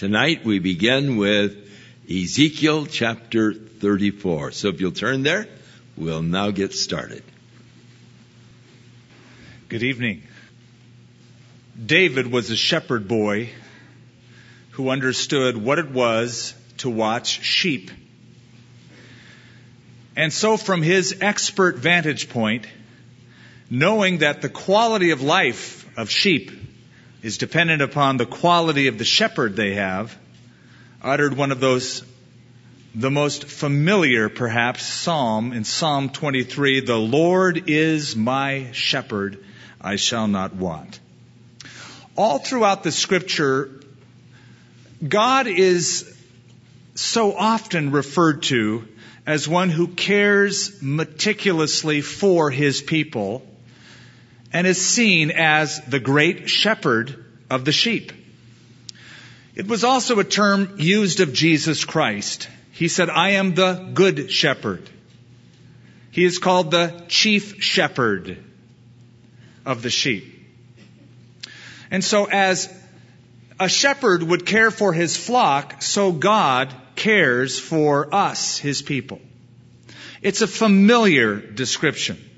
Tonight we begin with Ezekiel chapter 34. So if you'll turn there, we'll now get started. Good evening. David was a shepherd boy who understood what it was to watch sheep. And so from his expert vantage point, knowing that the quality of life of sheep is dependent upon the quality of the shepherd they have, uttered one of those, the most familiar perhaps psalm in Psalm 23, the Lord is my shepherd, I shall not want. All throughout the scripture, God is so often referred to as one who cares meticulously for his people and is seen as the great shepherd of the sheep. It was also a term used of Jesus Christ. He said, I am the good shepherd. He is called the chief shepherd of the sheep. And so as a shepherd would care for his flock, so God cares for us, his people. It's a familiar description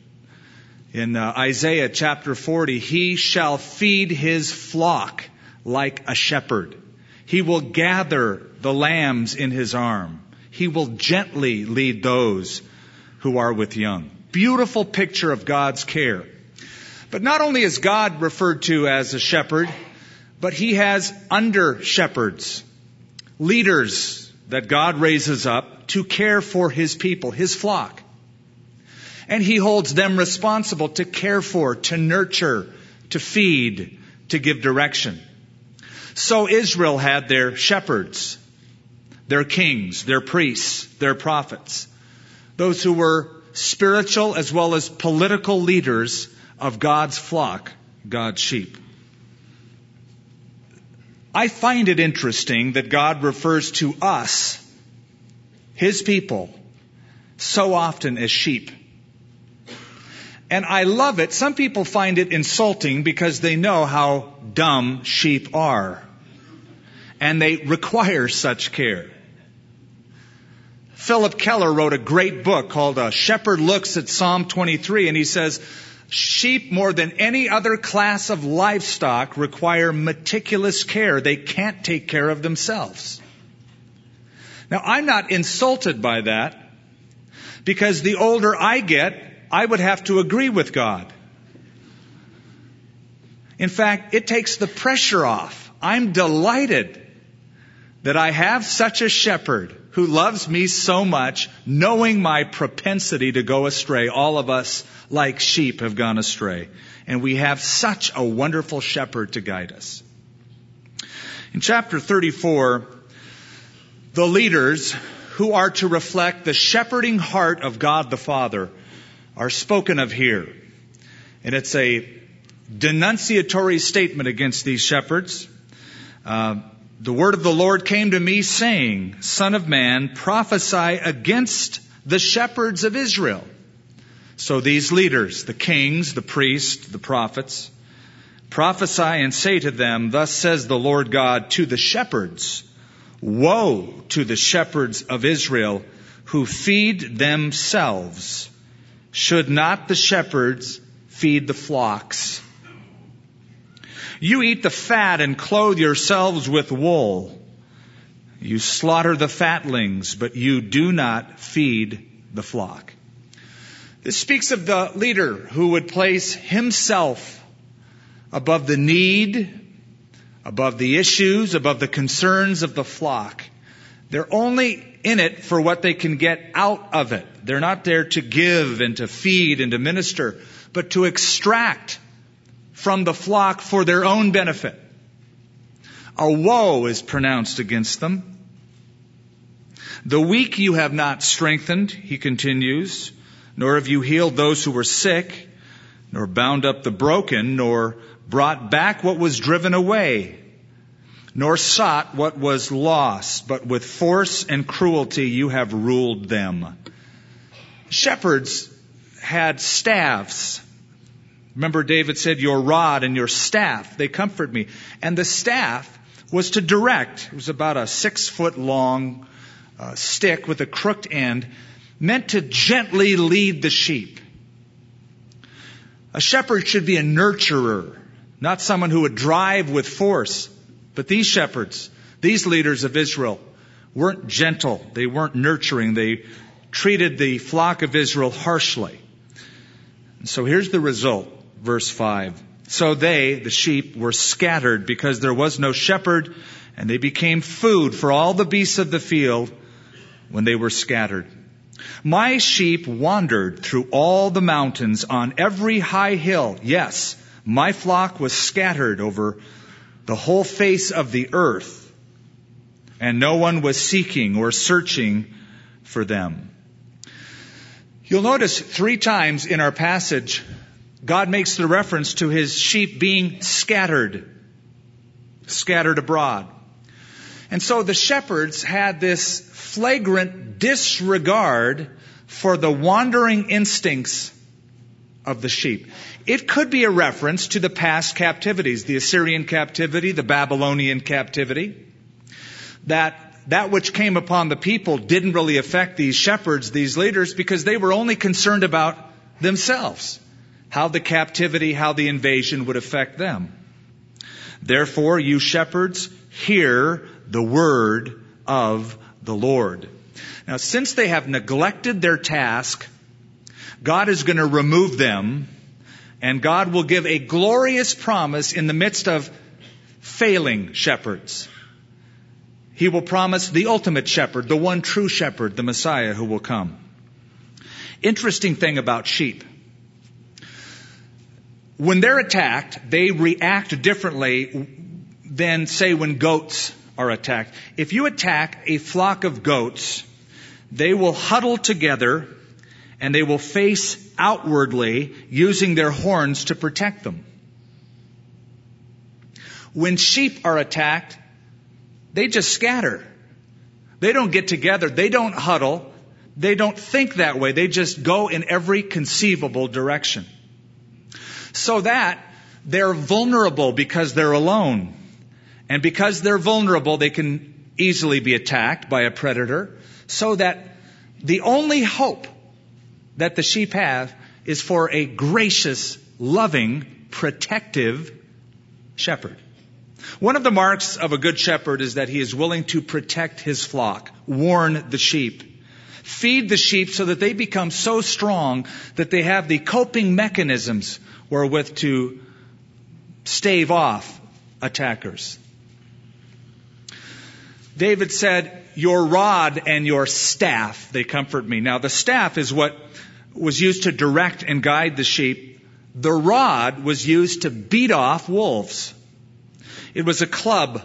in uh, Isaiah chapter 40, he shall feed his flock like a shepherd. He will gather the lambs in his arm. He will gently lead those who are with young. Beautiful picture of God's care. But not only is God referred to as a shepherd, but he has under shepherds, leaders that God raises up to care for his people, his flock. And he holds them responsible to care for, to nurture, to feed, to give direction. So Israel had their shepherds, their kings, their priests, their prophets, those who were spiritual as well as political leaders of God's flock, God's sheep. I find it interesting that God refers to us, His people, so often as sheep. And I love it. Some people find it insulting because they know how dumb sheep are. And they require such care. Phillip Keller wrote a great book called A Shepherd Looks at Psalm 23 and he says, sheep more than any other class of livestock require meticulous care. They can't take care of themselves. Now I'm not insulted by that because the older I get, I would have to agree with God. In fact, it takes the pressure off. I'm delighted that I have such a shepherd who loves me so much, knowing my propensity to go astray. All of us, like sheep, have gone astray. And we have such a wonderful shepherd to guide us. In chapter 34, the leaders who are to reflect the shepherding heart of God the Father are spoken of here. And it's a denunciatory statement against these shepherds. Uh, the word of the Lord came to me saying, Son of man, prophesy against the shepherds of Israel. So these leaders, the kings, the priests, the prophets, prophesy and say to them, Thus says the Lord God to the shepherds, Woe to the shepherds of Israel who feed themselves should not the shepherds feed the flocks? You eat the fat and clothe yourselves with wool. You slaughter the fatlings, but you do not feed the flock. This speaks of the leader who would place himself above the need, above the issues, above the concerns of the flock. They're only in it for what they can get out of it. They're not there to give and to feed and to minister, but to extract from the flock for their own benefit. A woe is pronounced against them. The weak you have not strengthened, he continues, nor have you healed those who were sick, nor bound up the broken, nor brought back what was driven away nor sought what was lost, but with force and cruelty you have ruled them. Shepherds had staffs. Remember David said, your rod and your staff, they comfort me. And the staff was to direct. It was about a six foot long uh, stick with a crooked end, meant to gently lead the sheep. A shepherd should be a nurturer, not someone who would drive with force. But these shepherds, these leaders of Israel, weren't gentle. They weren't nurturing. They treated the flock of Israel harshly. So here's the result, verse 5. So they, the sheep, were scattered because there was no shepherd, and they became food for all the beasts of the field when they were scattered. My sheep wandered through all the mountains on every high hill. Yes, my flock was scattered over the whole face of the earth, and no one was seeking or searching for them. You'll notice three times in our passage, God makes the reference to his sheep being scattered, scattered abroad. And so the shepherds had this flagrant disregard for the wandering instincts of the sheep. It could be a reference to the past captivities, the Assyrian captivity, the Babylonian captivity, that that which came upon the people didn't really affect these shepherds, these leaders, because they were only concerned about themselves, how the captivity, how the invasion would affect them. Therefore, you shepherds, hear the word of the Lord. Now, since they have neglected their task, God is going to remove them and God will give a glorious promise in the midst of failing shepherds. He will promise the ultimate shepherd, the one true shepherd, the Messiah who will come. Interesting thing about sheep. When they're attacked, they react differently than, say, when goats are attacked. If you attack a flock of goats, they will huddle together and they will face outwardly using their horns to protect them. When sheep are attacked, they just scatter. They don't get together. They don't huddle. They don't think that way. They just go in every conceivable direction. So that they're vulnerable because they're alone. And because they're vulnerable, they can easily be attacked by a predator. So that the only hope that the sheep have is for a gracious, loving, protective shepherd. One of the marks of a good shepherd is that he is willing to protect his flock, warn the sheep, feed the sheep so that they become so strong that they have the coping mechanisms wherewith to stave off attackers. David said, Your rod and your staff, they comfort me. Now, the staff is what was used to direct and guide the sheep. The rod was used to beat off wolves. It was a club,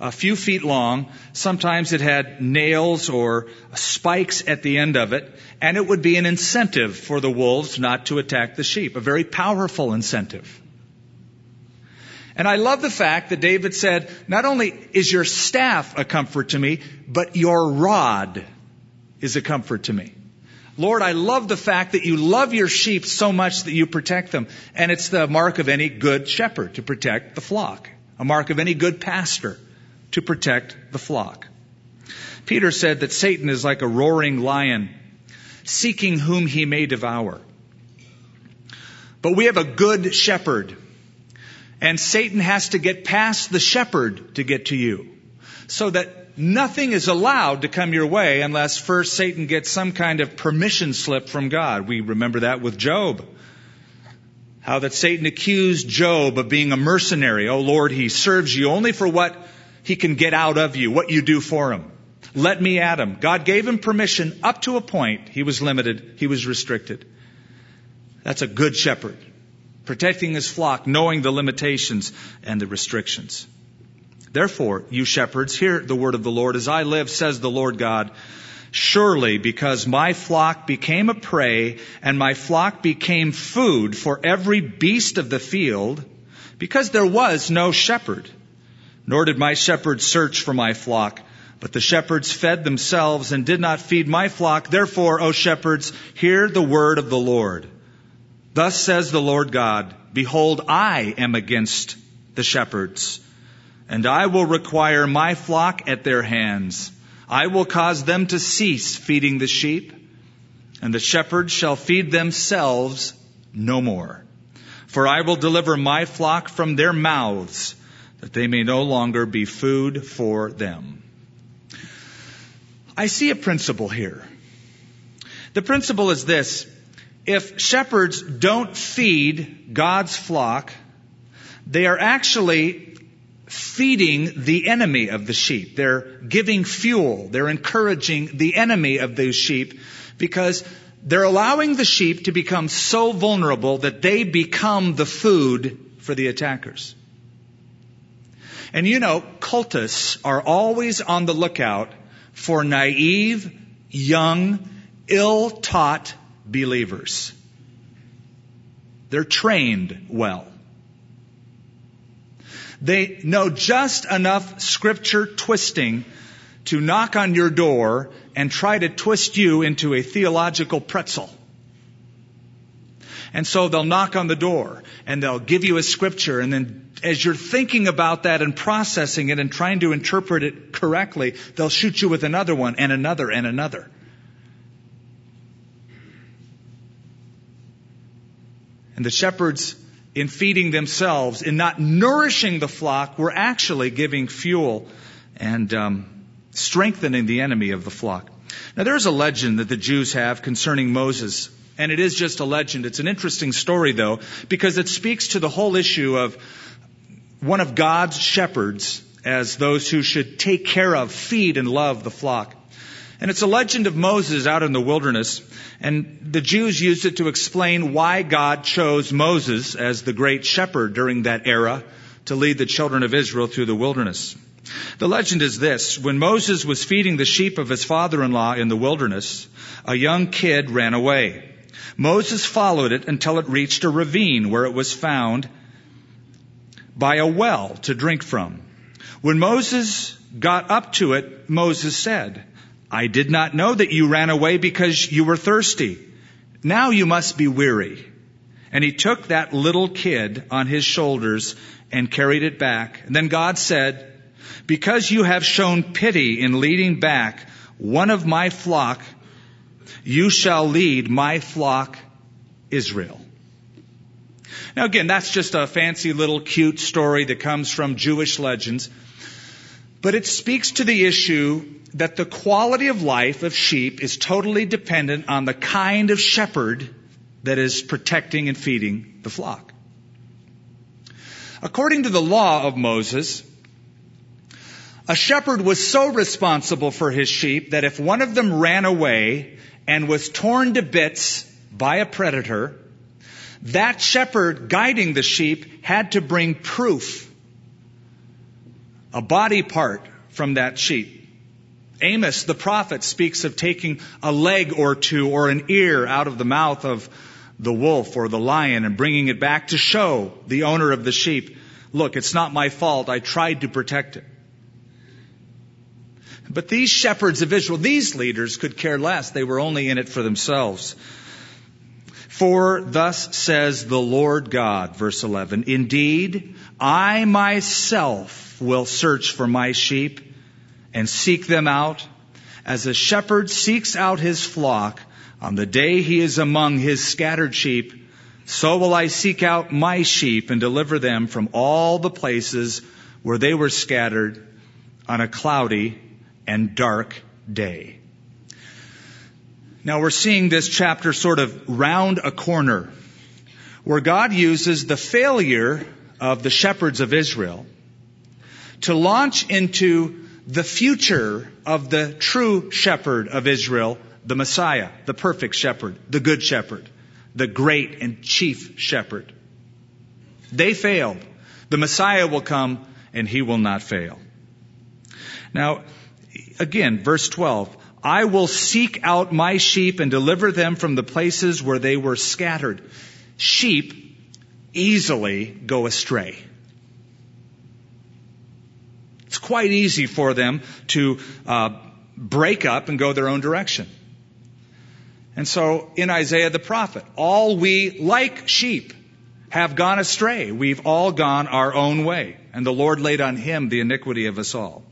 a few feet long. Sometimes it had nails or spikes at the end of it, and it would be an incentive for the wolves not to attack the sheep, a very powerful incentive. And I love the fact that David said, not only is your staff a comfort to me, but your rod is a comfort to me. Lord, I love the fact that you love your sheep so much that you protect them. And it's the mark of any good shepherd to protect the flock. A mark of any good pastor to protect the flock. Peter said that Satan is like a roaring lion, seeking whom he may devour. But we have a good shepherd, and Satan has to get past the shepherd to get to you. So that nothing is allowed to come your way unless first Satan gets some kind of permission slip from God. We remember that with Job. How that Satan accused Job of being a mercenary. Oh Lord, he serves you only for what he can get out of you, what you do for him. Let me at him. God gave him permission up to a point. He was limited. He was restricted. That's a good shepherd. Protecting his flock, knowing the limitations and the restrictions. Therefore, you shepherds, hear the word of the Lord. As I live, says the Lord God, surely because my flock became a prey and my flock became food for every beast of the field, because there was no shepherd, nor did my shepherds search for my flock, but the shepherds fed themselves and did not feed my flock. Therefore, O shepherds, hear the word of the Lord. Thus says the Lord God, Behold, I am against the shepherds and I will require my flock at their hands. I will cause them to cease feeding the sheep, and the shepherds shall feed themselves no more. For I will deliver my flock from their mouths, that they may no longer be food for them. I see a principle here. The principle is this. If shepherds don't feed God's flock, they are actually feeding the enemy of the sheep. They're giving fuel. They're encouraging the enemy of those sheep because they're allowing the sheep to become so vulnerable that they become the food for the attackers. And you know, cultists are always on the lookout for naive, young, ill-taught believers. They're trained well. They know just enough scripture twisting to knock on your door and try to twist you into a theological pretzel. And so they'll knock on the door and they'll give you a scripture and then as you're thinking about that and processing it and trying to interpret it correctly, they'll shoot you with another one and another and another. And the shepherds in feeding themselves, in not nourishing the flock, were actually giving fuel and um, strengthening the enemy of the flock. Now, there's a legend that the Jews have concerning Moses, and it is just a legend. It's an interesting story, though, because it speaks to the whole issue of one of God's shepherds as those who should take care of, feed, and love the flock. And it's a legend of Moses out in the wilderness. And the Jews used it to explain why God chose Moses as the great shepherd during that era to lead the children of Israel through the wilderness. The legend is this. When Moses was feeding the sheep of his father-in-law in the wilderness, a young kid ran away. Moses followed it until it reached a ravine where it was found by a well to drink from. When Moses got up to it, Moses said, I did not know that you ran away because you were thirsty. Now you must be weary. And he took that little kid on his shoulders and carried it back. And then God said, because you have shown pity in leading back one of my flock, you shall lead my flock Israel. Now again, that's just a fancy little cute story that comes from Jewish legends. But it speaks to the issue that the quality of life of sheep is totally dependent on the kind of shepherd that is protecting and feeding the flock. According to the law of Moses, a shepherd was so responsible for his sheep that if one of them ran away and was torn to bits by a predator, that shepherd guiding the sheep had to bring proof a body part from that sheep. Amos, the prophet, speaks of taking a leg or two or an ear out of the mouth of the wolf or the lion and bringing it back to show the owner of the sheep, look, it's not my fault. I tried to protect it. But these shepherds of Israel, these leaders could care less. They were only in it for themselves. For thus says the Lord God, verse 11, Indeed, I myself will search for my sheep and seek them out as a shepherd seeks out his flock on the day he is among his scattered sheep. So will I seek out my sheep and deliver them from all the places where they were scattered on a cloudy and dark day. Now we're seeing this chapter sort of round a corner where God uses the failure of the shepherds of Israel to launch into the future of the true shepherd of Israel, the Messiah, the perfect shepherd, the good shepherd, the great and chief shepherd. They failed. The Messiah will come and he will not fail. Now, again, verse 12. I will seek out my sheep and deliver them from the places where they were scattered. Sheep easily go astray. It's quite easy for them to uh, break up and go their own direction. And so in Isaiah the prophet, all we like sheep have gone astray. We've all gone our own way. and the Lord laid on him the iniquity of us all.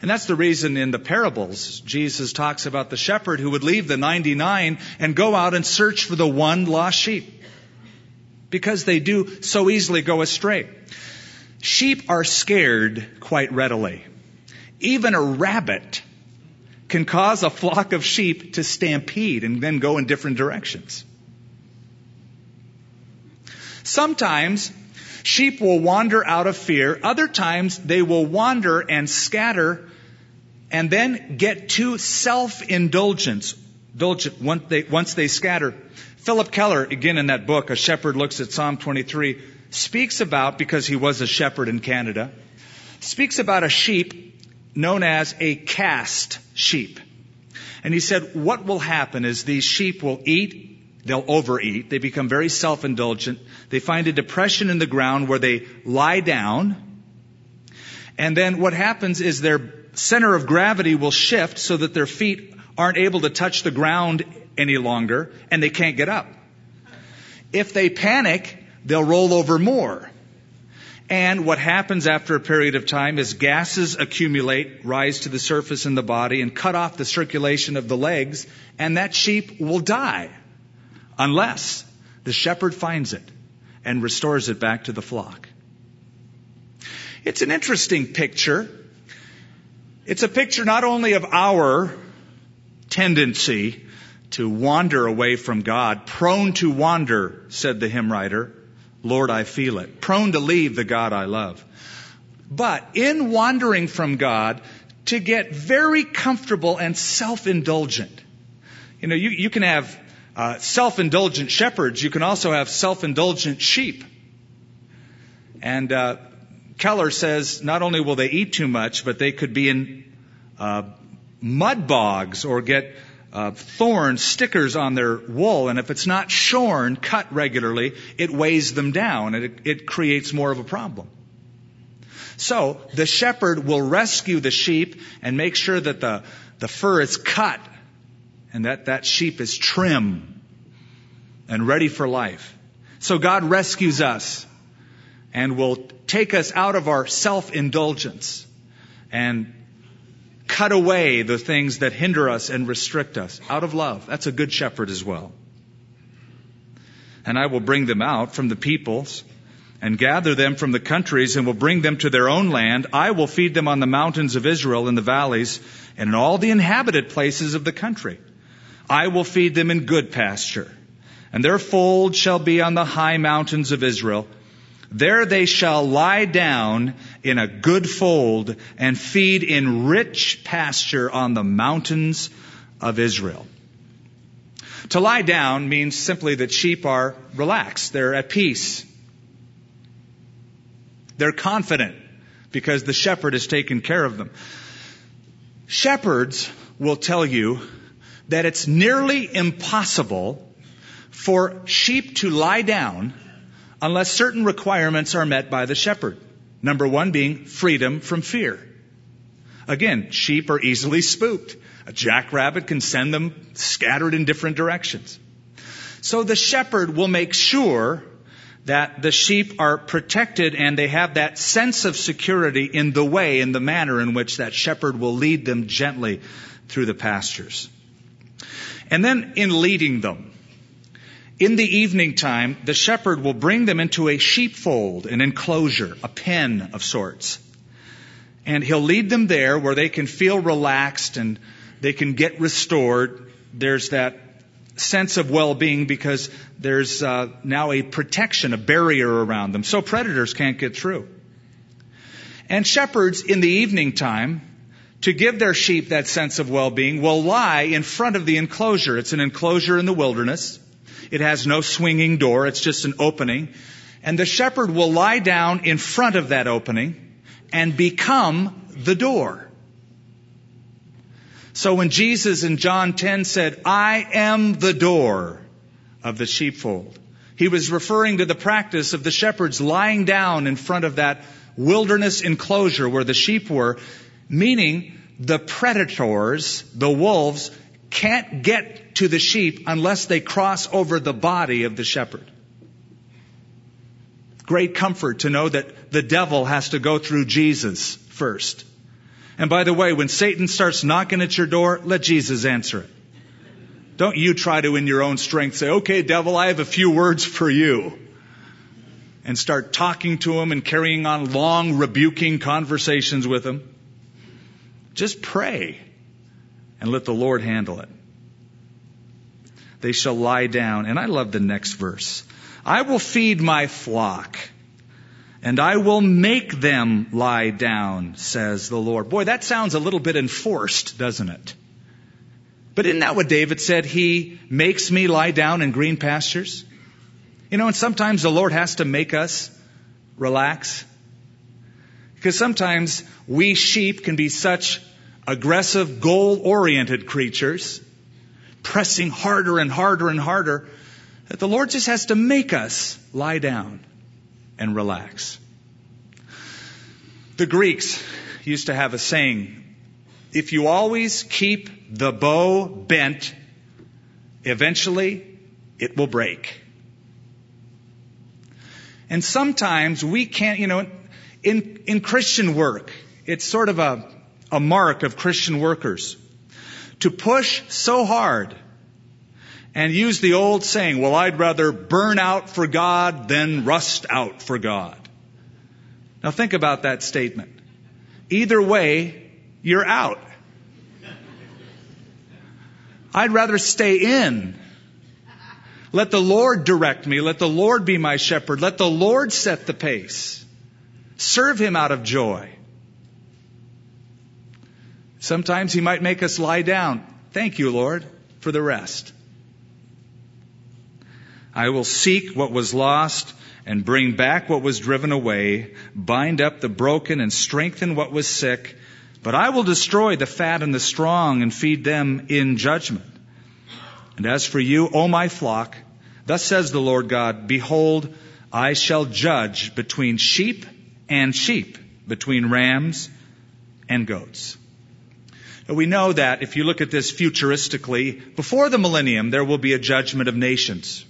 And that's the reason in the parables, Jesus talks about the shepherd who would leave the 99 and go out and search for the one lost sheep. Because they do so easily go astray. Sheep are scared quite readily. Even a rabbit can cause a flock of sheep to stampede and then go in different directions. Sometimes sheep will wander out of fear. Other times they will wander and scatter and then get too self-indulgence once they, once they scatter. Phillip Keller, again in that book, A Shepherd Looks at Psalm 23, speaks about, because he was a shepherd in Canada, speaks about a sheep known as a cast sheep. And he said, what will happen is these sheep will eat, they'll overeat, they become very self-indulgent, they find a depression in the ground where they lie down, and then what happens is their center of gravity will shift so that their feet aren't able to touch the ground any longer, and they can't get up. If they panic, they'll roll over more. And what happens after a period of time is gases accumulate, rise to the surface in the body, and cut off the circulation of the legs, and that sheep will die unless the shepherd finds it and restores it back to the flock. It's an interesting picture. It's a picture not only of our tendency to wander away from God, prone to wander, said the hymn writer, Lord, I feel it. Prone to leave the God I love. But in wandering from God, to get very comfortable and self-indulgent. You know, you, you can have uh, self-indulgent shepherds. You can also have self-indulgent sheep. And uh, Keller says not only will they eat too much, but they could be in uh, mud bogs or get uh, thorns, stickers on their wool, and if it's not shorn, cut regularly, it weighs them down and it, it creates more of a problem. So the shepherd will rescue the sheep and make sure that the, the fur is cut and that that sheep is trim and ready for life. So God rescues us and will take us out of our self-indulgence and cut away the things that hinder us and restrict us out of love. That's a good shepherd as well. And I will bring them out from the peoples and gather them from the countries and will bring them to their own land. I will feed them on the mountains of Israel in the valleys and in all the inhabited places of the country. I will feed them in good pasture and their fold shall be on the high mountains of Israel there they shall lie down in a good fold and feed in rich pasture on the mountains of Israel. To lie down means simply that sheep are relaxed. They're at peace. They're confident because the shepherd has taken care of them. Shepherds will tell you that it's nearly impossible for sheep to lie down unless certain requirements are met by the shepherd. Number one being freedom from fear. Again, sheep are easily spooked. A jackrabbit can send them scattered in different directions. So the shepherd will make sure that the sheep are protected and they have that sense of security in the way, in the manner in which that shepherd will lead them gently through the pastures. And then in leading them, in the evening time, the shepherd will bring them into a sheepfold, an enclosure, a pen of sorts. And he'll lead them there where they can feel relaxed and they can get restored. There's that sense of well-being because there's uh, now a protection, a barrier around them, so predators can't get through. And shepherds in the evening time, to give their sheep that sense of well-being, will lie in front of the enclosure. It's an enclosure in the wilderness. It has no swinging door. It's just an opening. And the shepherd will lie down in front of that opening and become the door. So when Jesus in John 10 said, I am the door of the sheepfold, he was referring to the practice of the shepherds lying down in front of that wilderness enclosure where the sheep were, meaning the predators, the wolves, can't get to the sheep unless they cross over the body of the shepherd. great comfort to know that the devil has to go through Jesus first. And by the way, when Satan starts knocking at your door, let Jesus answer it. Don't you try to, in your own strength, say, okay, devil, I have a few words for you. And start talking to him and carrying on long, rebuking conversations with him. Just pray and let the Lord handle it. They shall lie down. And I love the next verse. I will feed my flock and I will make them lie down, says the Lord. Boy, that sounds a little bit enforced, doesn't it? But isn't that what David said? He makes me lie down in green pastures. You know, and sometimes the Lord has to make us relax. Because sometimes we sheep can be such aggressive, goal oriented creatures, pressing harder and harder and harder, that the Lord just has to make us lie down and relax. The Greeks used to have a saying if you always keep the bow bent, eventually it will break. And sometimes we can't, you know, in, in Christian work, it's sort of a, a mark of Christian workers to push so hard and use the old saying, well, I'd rather burn out for God than rust out for God. Now think about that statement. Either way, you're out. I'd rather stay in. Let the Lord direct me. Let the Lord be my shepherd. Let the Lord set the pace. Serve Him out of joy. Sometimes He might make us lie down. Thank you, Lord, for the rest. I will seek what was lost and bring back what was driven away, bind up the broken and strengthen what was sick. But I will destroy the fat and the strong and feed them in judgment. And as for you, O my flock, thus says the Lord God, behold, I shall judge between sheep and sheep, between rams and goats. Now we know that if you look at this futuristically, before the millennium, there will be a judgment of nations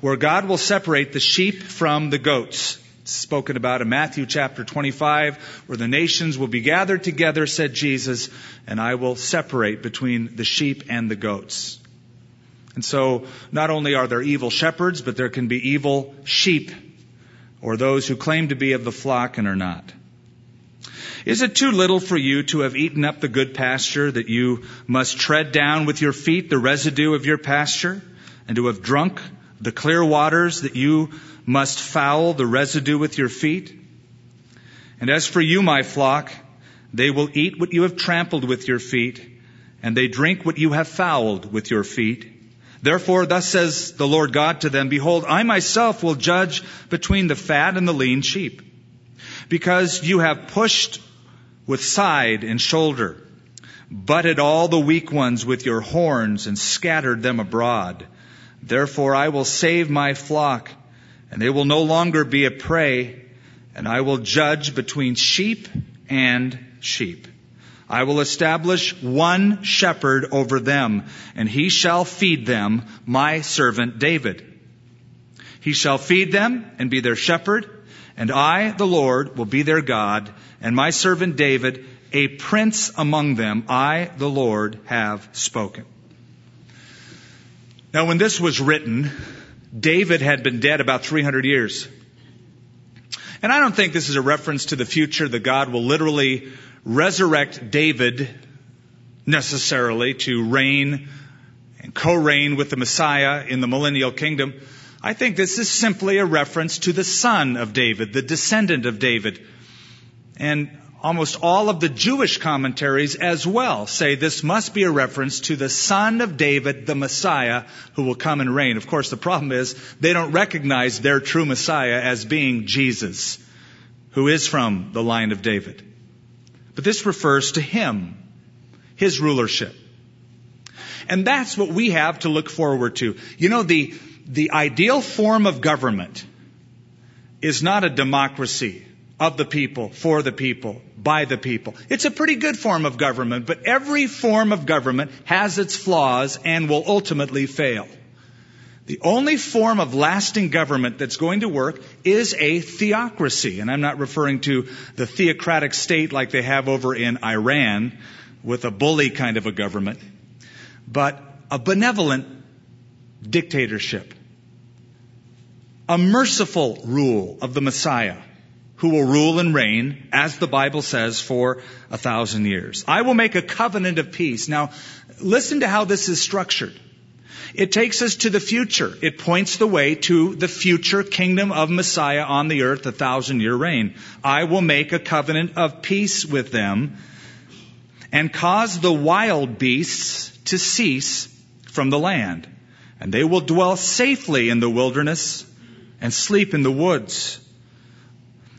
where God will separate the sheep from the goats. It's spoken about in Matthew chapter 25, where the nations will be gathered together, said Jesus, and I will separate between the sheep and the goats. And so, not only are there evil shepherds, but there can be evil sheep, or those who claim to be of the flock and are not. Is it too little for you to have eaten up the good pasture that you must tread down with your feet the residue of your pasture, and to have drunk the clear waters that you must foul the residue with your feet. And as for you, my flock, they will eat what you have trampled with your feet, and they drink what you have fouled with your feet. Therefore, thus says the Lord God to them, Behold, I myself will judge between the fat and the lean sheep, because you have pushed with side and shoulder, butted all the weak ones with your horns, and scattered them abroad. Therefore I will save my flock, and they will no longer be a prey, and I will judge between sheep and sheep. I will establish one shepherd over them, and he shall feed them, my servant David. He shall feed them and be their shepherd, and I, the Lord, will be their God, and my servant David, a prince among them, I, the Lord, have spoken. Now, when this was written, David had been dead about 300 years. And I don't think this is a reference to the future that God will literally resurrect David necessarily to reign and co-reign with the Messiah in the millennial kingdom. I think this is simply a reference to the son of David, the descendant of David. And almost all of the Jewish commentaries as well say this must be a reference to the son of David, the Messiah, who will come and reign. Of course, the problem is they don't recognize their true Messiah as being Jesus, who is from the line of David. But this refers to him, his rulership. And that's what we have to look forward to. You know, the, the ideal form of government is not a democracy of the people, for the people, by the people. It's a pretty good form of government, but every form of government has its flaws and will ultimately fail. The only form of lasting government that's going to work is a theocracy. And I'm not referring to the theocratic state like they have over in Iran with a bully kind of a government, but a benevolent dictatorship. A merciful rule of the Messiah who will rule and reign, as the Bible says, for a thousand years. I will make a covenant of peace. Now, listen to how this is structured. It takes us to the future. It points the way to the future kingdom of Messiah on the earth, a thousand year reign. I will make a covenant of peace with them and cause the wild beasts to cease from the land. And they will dwell safely in the wilderness and sleep in the woods.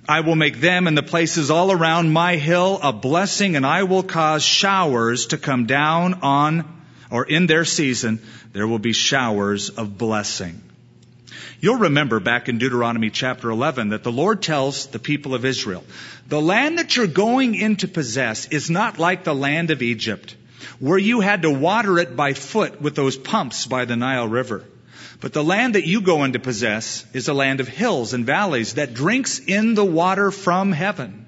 I will make them and the places all around my hill a blessing, and I will cause showers to come down on or in their season, there will be showers of blessing. You'll remember back in Deuteronomy chapter 11 that the Lord tells the people of Israel, the land that you're going in to possess is not like the land of Egypt, where you had to water it by foot with those pumps by the Nile River. But the land that you go in to possess is a land of hills and valleys that drinks in the water from heaven.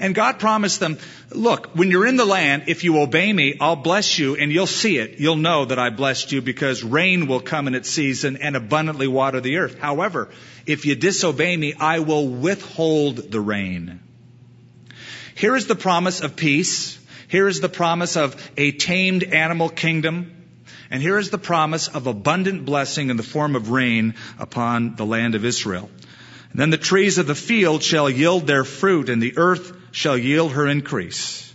And God promised them, look, when you're in the land, if you obey me, I'll bless you and you'll see it. You'll know that I blessed you because rain will come in its season and abundantly water the earth. However, if you disobey me, I will withhold the rain. Here is the promise of peace. Here is the promise of a tamed animal kingdom. And here is the promise of abundant blessing in the form of rain upon the land of Israel. And then the trees of the field shall yield their fruit, and the earth shall yield her increase.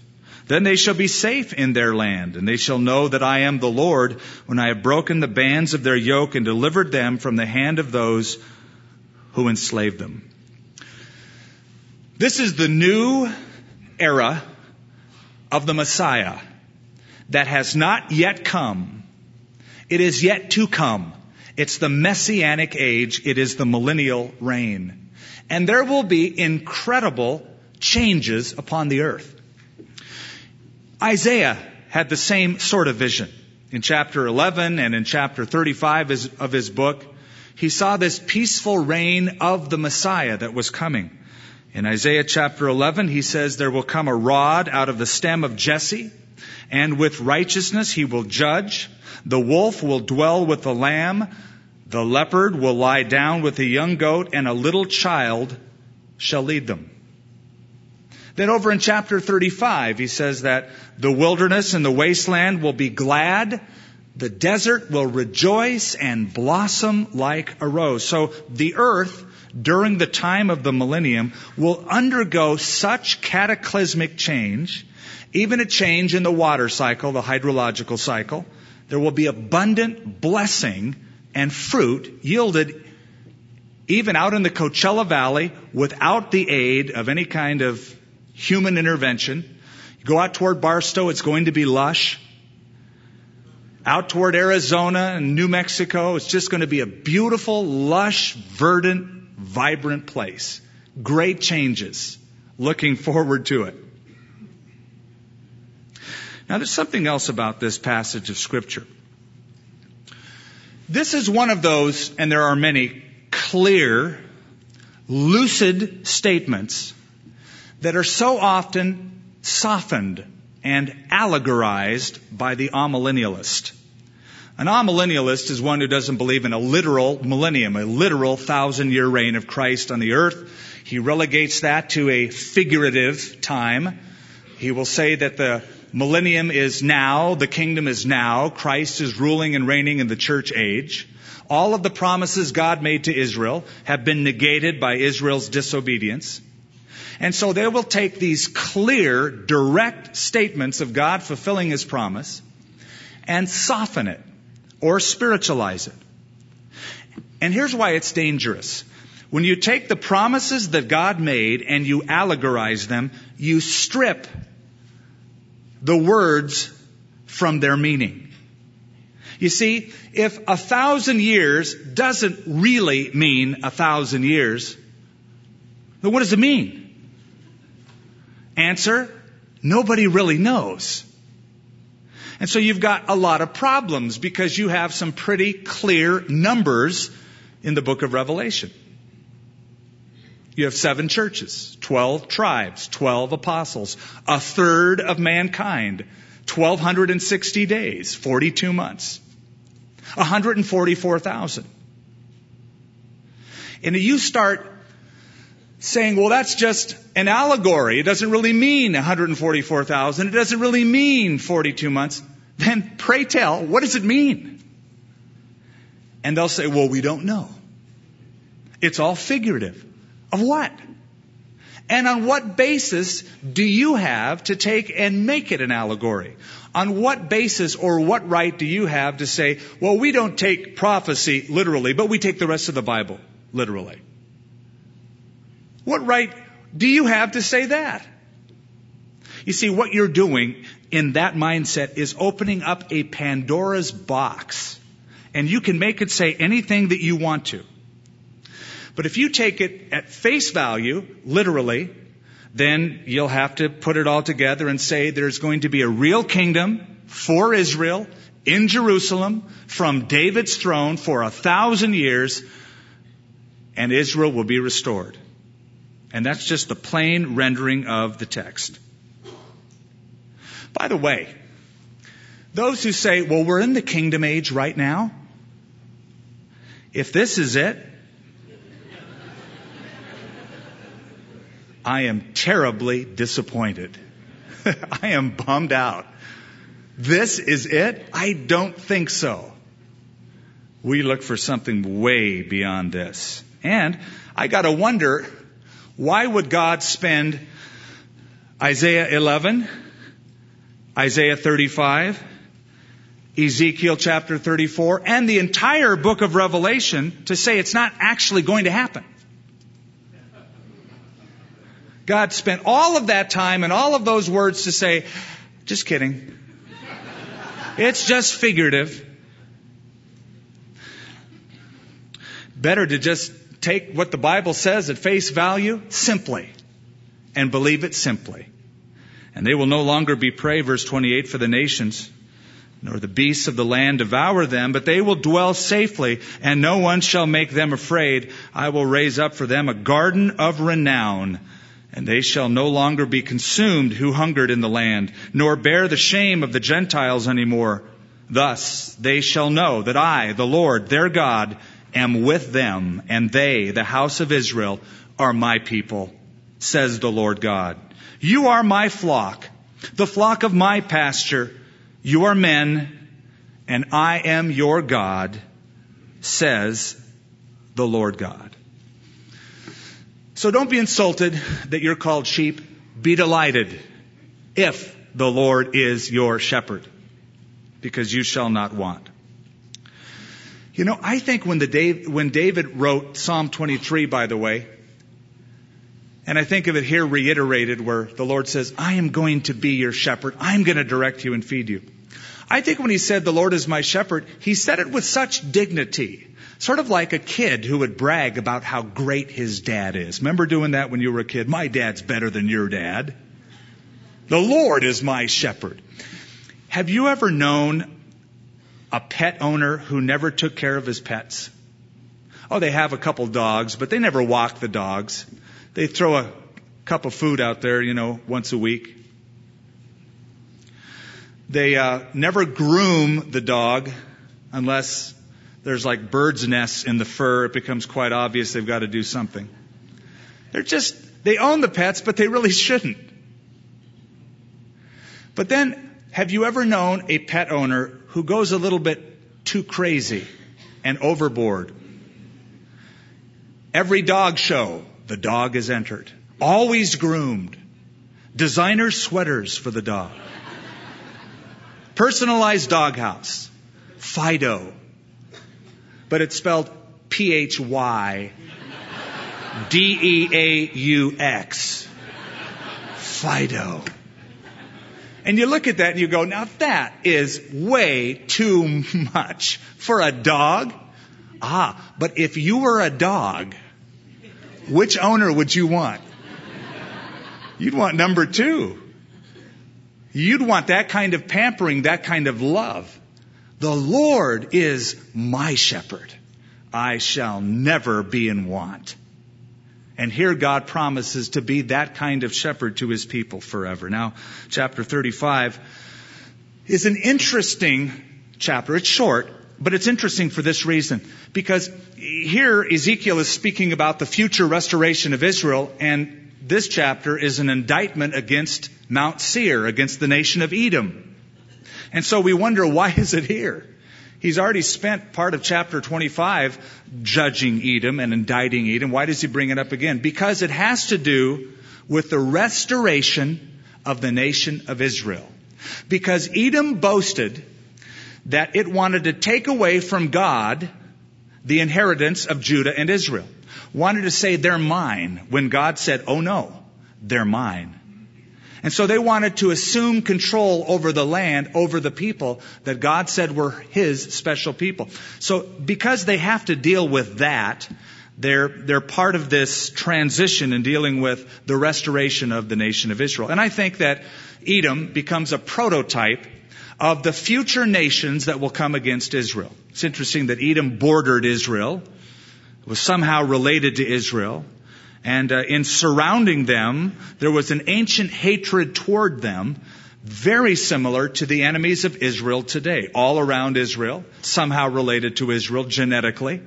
Then they shall be safe in their land, and they shall know that I am the Lord when I have broken the bands of their yoke and delivered them from the hand of those who enslaved them. This is the new era of the Messiah that has not yet come. It is yet to come. It's the messianic age. It is the millennial reign. And there will be incredible changes upon the earth. Isaiah had the same sort of vision. In chapter 11 and in chapter 35 of his book, he saw this peaceful reign of the Messiah that was coming. In Isaiah chapter 11, he says, There will come a rod out of the stem of Jesse, and with righteousness he will judge. The wolf will dwell with the lamb. The leopard will lie down with the young goat, and a little child shall lead them. Then over in chapter 35, he says that the wilderness and the wasteland will be glad. The desert will rejoice and blossom like a rose. So the earth during the time of the millennium will undergo such cataclysmic change, even a change in the water cycle, the hydrological cycle. There will be abundant blessing and fruit yielded even out in the Coachella Valley without the aid of any kind of human intervention. You go out toward Barstow, it's going to be lush. Out toward Arizona and New Mexico, it's just going to be a beautiful, lush, verdant, vibrant place. Great changes. Looking forward to it. Now, there's something else about this passage of Scripture. This is one of those, and there are many, clear, lucid statements that are so often softened and allegorized by the amillennialist. An amillennialist is one who doesn't believe in a literal millennium, a literal thousand year reign of Christ on the earth. He relegates that to a figurative time. He will say that the millennium is now, the kingdom is now, Christ is ruling and reigning in the church age. All of the promises God made to Israel have been negated by Israel's disobedience. And so they will take these clear, direct statements of God fulfilling His promise and soften it or spiritualize it. And here's why it's dangerous. When you take the promises that God made and you allegorize them, you strip the words from their meaning. You see, if a thousand years doesn't really mean a thousand years, then what does it mean? Answer, nobody really knows. And so you've got a lot of problems because you have some pretty clear numbers in the book of Revelation. You have seven churches, 12 tribes, 12 apostles, a third of mankind, 1260 days, 42 months, 144,000. And you start saying, well, that's just an allegory. It doesn't really mean 144,000. It doesn't really mean 42 months. Then pray tell, what does it mean? And they'll say, well, we don't know. It's all figurative. Of what? And on what basis do you have to take and make it an allegory? On what basis or what right do you have to say, well, we don't take prophecy literally, but we take the rest of the Bible literally? What right do you have to say that? You see, what you're doing in that mindset is opening up a Pandora's box. And you can make it say anything that you want to. But if you take it at face value, literally, then you'll have to put it all together and say there's going to be a real kingdom for Israel in Jerusalem from David's throne for a thousand years, and Israel will be restored. And that's just the plain rendering of the text. By the way, those who say, well, we're in the kingdom age right now, if this is it, I am terribly disappointed. I am bummed out. This is it? I don't think so. We look for something way beyond this. And I gotta wonder, why would God spend Isaiah 11, Isaiah 35, Ezekiel chapter 34, and the entire book of Revelation to say it's not actually going to happen? God spent all of that time and all of those words to say, just kidding. It's just figurative. Better to just take what the Bible says at face value simply and believe it simply. And they will no longer be prey, verse 28, for the nations, nor the beasts of the land devour them, but they will dwell safely, and no one shall make them afraid. I will raise up for them a garden of renown and they shall no longer be consumed who hungered in the land, nor bear the shame of the Gentiles any more. Thus they shall know that I, the Lord, their God, am with them, and they, the house of Israel, are my people, says the Lord God. You are my flock, the flock of my pasture. You are men, and I am your God, says the Lord God. So don't be insulted that you're called sheep. Be delighted if the Lord is your shepherd, because you shall not want. You know, I think when, the Dave, when David wrote Psalm 23, by the way, and I think of it here reiterated where the Lord says, I am going to be your shepherd. I'm going to direct you and feed you. I think when he said, the Lord is my shepherd, he said it with such dignity. Sort of like a kid who would brag about how great his dad is. Remember doing that when you were a kid? My dad's better than your dad. The Lord is my shepherd. Have you ever known a pet owner who never took care of his pets? Oh, they have a couple dogs, but they never walk the dogs. They throw a cup of food out there, you know, once a week. They uh, never groom the dog unless there's like birds' nests in the fur, it becomes quite obvious they've got to do something. They're just, they own the pets, but they really shouldn't. But then, have you ever known a pet owner who goes a little bit too crazy and overboard? Every dog show, the dog is entered. Always groomed. Designer sweaters for the dog. Personalized doghouse. Fido but it's spelled P H Y D E A U X. Fido. And you look at that and you go, now that is way too much for a dog. Ah, but if you were a dog, which owner would you want? You'd want number two. You'd want that kind of pampering, that kind of love. The Lord is my shepherd. I shall never be in want. And here God promises to be that kind of shepherd to his people forever. Now, chapter 35 is an interesting chapter. It's short, but it's interesting for this reason. Because here Ezekiel is speaking about the future restoration of Israel, and this chapter is an indictment against Mount Seir, against the nation of Edom. And so we wonder, why is it here? He's already spent part of chapter 25 judging Edom and indicting Edom. Why does he bring it up again? Because it has to do with the restoration of the nation of Israel. Because Edom boasted that it wanted to take away from God the inheritance of Judah and Israel. Wanted to say they're mine when God said, oh no, they're mine. And so they wanted to assume control over the land, over the people that God said were His special people. So because they have to deal with that, they're, they're part of this transition in dealing with the restoration of the nation of Israel. And I think that Edom becomes a prototype of the future nations that will come against Israel. It's interesting that Edom bordered Israel, was somehow related to Israel. And uh, in surrounding them, there was an ancient hatred toward them, very similar to the enemies of Israel today. All around Israel, somehow related to Israel genetically,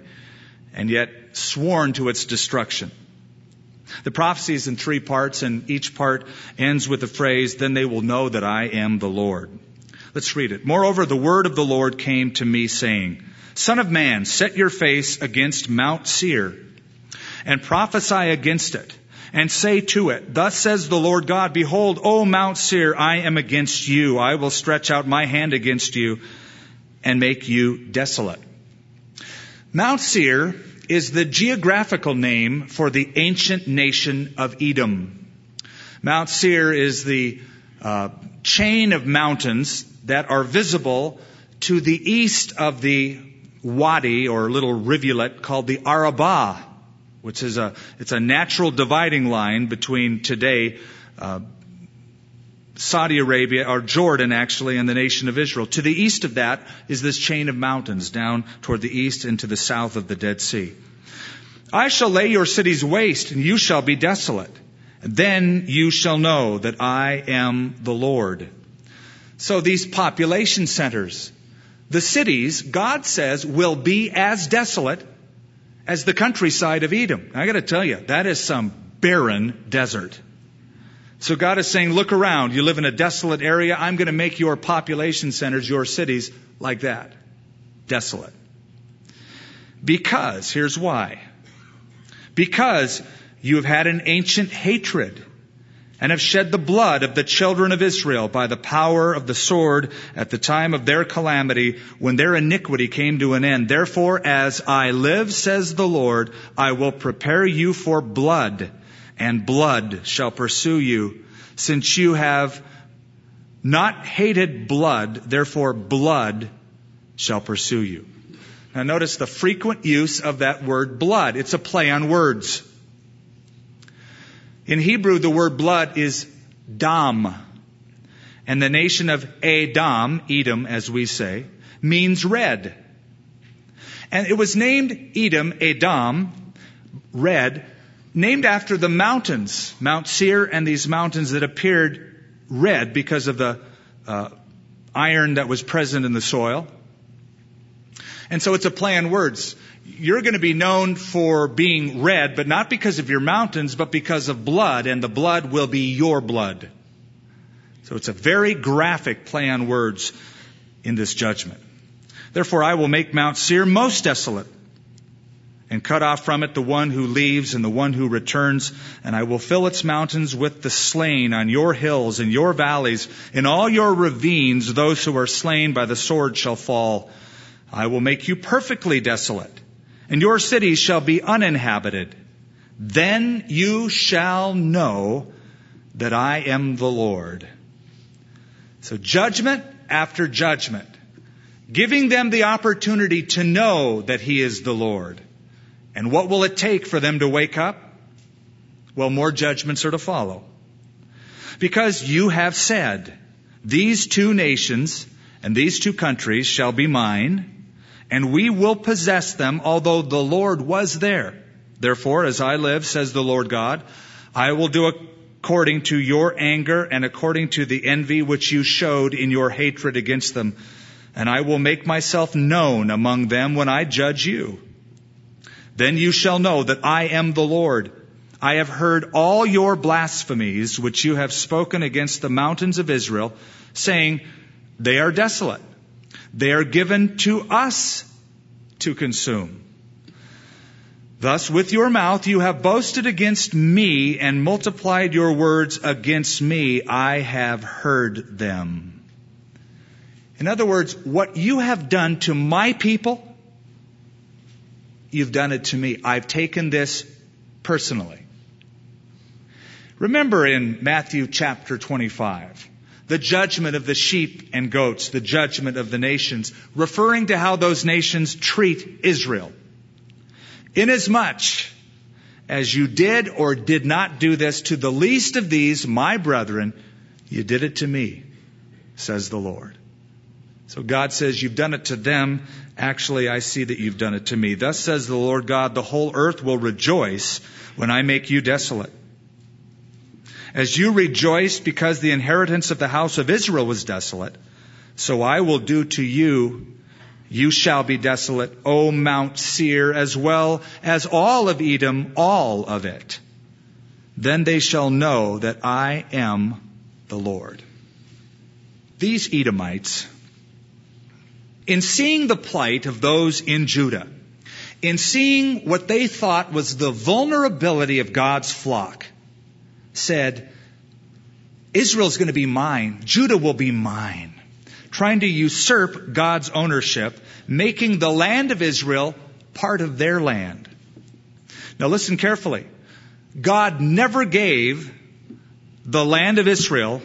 and yet sworn to its destruction. The prophecy is in three parts, and each part ends with the phrase, Then they will know that I am the Lord. Let's read it. Moreover, the word of the Lord came to me, saying, Son of man, set your face against Mount Seir and prophesy against it and say to it, Thus says the Lord God, Behold, O Mount Seir, I am against you. I will stretch out my hand against you and make you desolate. Mount Seir is the geographical name for the ancient nation of Edom. Mount Seir is the uh, chain of mountains that are visible to the east of the wadi or little rivulet called the Arabah which is a, it's a natural dividing line between today, uh, Saudi Arabia, or Jordan actually, and the nation of Israel. To the east of that is this chain of mountains down toward the east and to the south of the Dead Sea. I shall lay your cities waste and you shall be desolate. Then you shall know that I am the Lord. So these population centers, the cities, God says, will be as desolate as the countryside of Edom. I got to tell you, that is some barren desert. So God is saying, look around. You live in a desolate area. I'm going to make your population centers, your cities, like that. Desolate. Because, here's why. Because you have had an ancient hatred and have shed the blood of the children of Israel by the power of the sword at the time of their calamity when their iniquity came to an end. Therefore, as I live, says the Lord, I will prepare you for blood and blood shall pursue you since you have not hated blood, therefore blood shall pursue you. Now notice the frequent use of that word blood. It's a play on words. In Hebrew, the word blood is dam. And the nation of Edom, Edom as we say, means red. And it was named Edom, Edom, red, named after the mountains, Mount Seir and these mountains that appeared red because of the uh, iron that was present in the soil. And so it's a play on words you're going to be known for being red, but not because of your mountains, but because of blood, and the blood will be your blood. So it's a very graphic play on words in this judgment. Therefore, I will make Mount Seir most desolate and cut off from it the one who leaves and the one who returns, and I will fill its mountains with the slain on your hills and your valleys, in all your ravines, those who are slain by the sword shall fall. I will make you perfectly desolate and your cities shall be uninhabited. Then you shall know that I am the Lord. So judgment after judgment, giving them the opportunity to know that He is the Lord. And what will it take for them to wake up? Well, more judgments are to follow. Because you have said, These two nations and these two countries shall be mine, and we will possess them, although the Lord was there. Therefore, as I live, says the Lord God, I will do according to your anger and according to the envy which you showed in your hatred against them. And I will make myself known among them when I judge you. Then you shall know that I am the Lord. I have heard all your blasphemies which you have spoken against the mountains of Israel, saying, They are desolate. They are given to us to consume. Thus, with your mouth you have boasted against me and multiplied your words against me. I have heard them. In other words, what you have done to my people, you've done it to me. I've taken this personally. Remember in Matthew chapter 25, the judgment of the sheep and goats, the judgment of the nations, referring to how those nations treat Israel. Inasmuch as you did or did not do this to the least of these, my brethren, you did it to me, says the Lord. So God says, You've done it to them. Actually, I see that you've done it to me. Thus says the Lord God, the whole earth will rejoice when I make you desolate. As you rejoiced because the inheritance of the house of Israel was desolate, so I will do to you you shall be desolate, O Mount Seir, as well as all of Edom, all of it. Then they shall know that I am the Lord. These Edomites, in seeing the plight of those in Judah, in seeing what they thought was the vulnerability of God's flock, said, Israel's going to be mine. Judah will be mine trying to usurp God's ownership, making the land of Israel part of their land. Now listen carefully. God never gave the land of Israel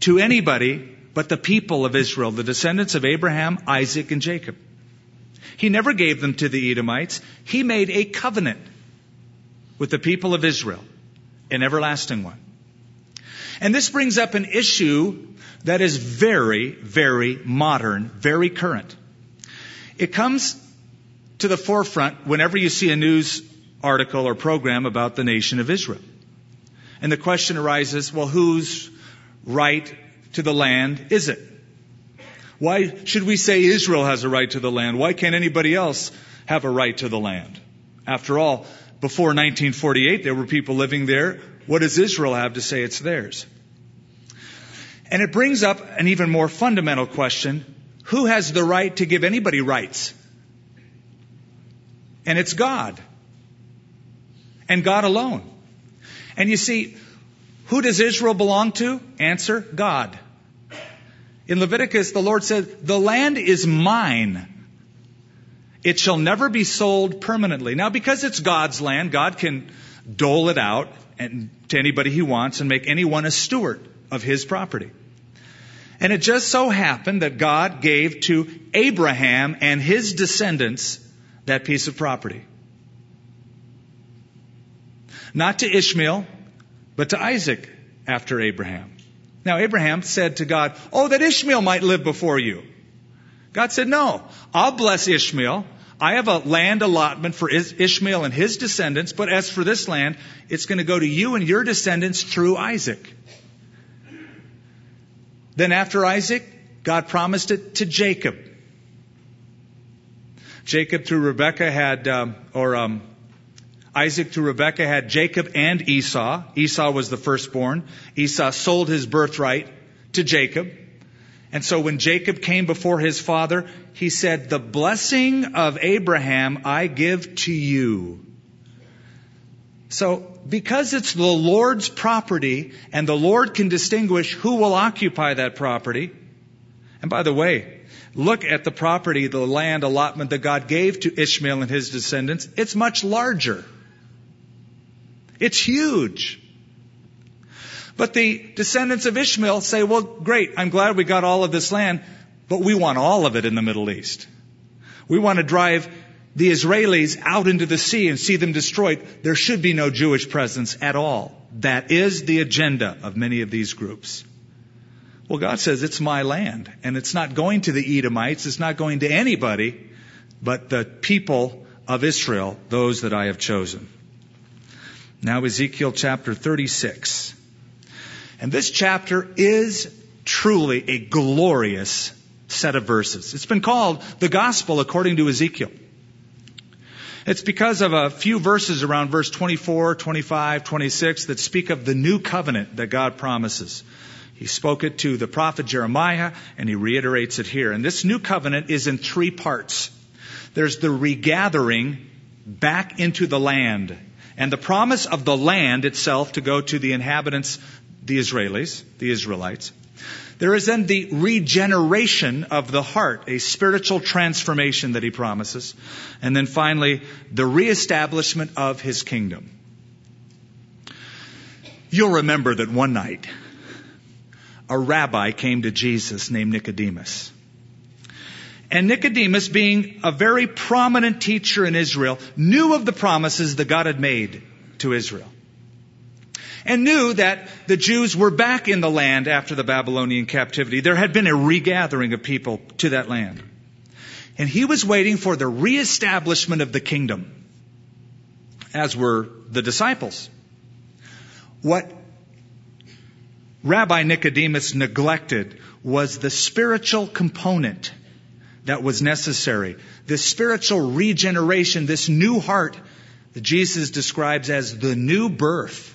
to anybody but the people of Israel, the descendants of Abraham, Isaac, and Jacob. He never gave them to the Edomites. He made a covenant with the people of Israel, an everlasting one. And this brings up an issue that is very, very modern, very current. It comes to the forefront whenever you see a news article or program about the nation of Israel. And the question arises, well, whose right to the land is it? Why should we say Israel has a right to the land? Why can't anybody else have a right to the land? After all, before 1948, there were people living there. What does Israel have to say it's theirs? And it brings up an even more fundamental question who has the right to give anybody rights? And it's God. And God alone. And you see, who does Israel belong to? Answer God. In Leviticus, the Lord said, The land is mine. It shall never be sold permanently. Now, because it's God's land, God can dole it out and, to anybody he wants and make anyone a steward of his property. And it just so happened that God gave to Abraham and his descendants that piece of property. Not to Ishmael, but to Isaac after Abraham. Now, Abraham said to God, Oh, that Ishmael might live before you. God said, No, I'll bless Ishmael. I have a land allotment for Ishmael and his descendants, but as for this land, it's going to go to you and your descendants through Isaac. Then after Isaac, God promised it to Jacob. Jacob through Rebekah had, um, or um, Isaac through Rebekah had Jacob and Esau. Esau was the firstborn. Esau sold his birthright to Jacob. And so when Jacob came before his father, he said, The blessing of Abraham I give to you. So, because it's the Lord's property and the Lord can distinguish who will occupy that property, and by the way, look at the property, the land allotment that God gave to Ishmael and his descendants. It's much larger. It's huge. But the descendants of Ishmael say, well, great, I'm glad we got all of this land, but we want all of it in the Middle East. We want to drive the Israelis out into the sea and see them destroyed, there should be no Jewish presence at all. That is the agenda of many of these groups. Well, God says it's my land, and it's not going to the Edomites, it's not going to anybody but the people of Israel, those that I have chosen. Now, Ezekiel chapter 36. And this chapter is truly a glorious set of verses. It's been called the gospel according to Ezekiel. It's because of a few verses around verse 24, 25, 26 that speak of the new covenant that God promises. He spoke it to the prophet Jeremiah, and he reiterates it here. And this new covenant is in three parts. There's the regathering back into the land, and the promise of the land itself to go to the inhabitants, the Israelis, the Israelites. There is then the regeneration of the heart, a spiritual transformation that he promises. And then finally, the reestablishment of his kingdom. You'll remember that one night, a rabbi came to Jesus named Nicodemus. And Nicodemus, being a very prominent teacher in Israel, knew of the promises that God had made to Israel. And knew that the Jews were back in the land after the Babylonian captivity. There had been a regathering of people to that land. And he was waiting for the reestablishment of the kingdom, as were the disciples. What Rabbi Nicodemus neglected was the spiritual component that was necessary. This spiritual regeneration, this new heart that Jesus describes as the new birth.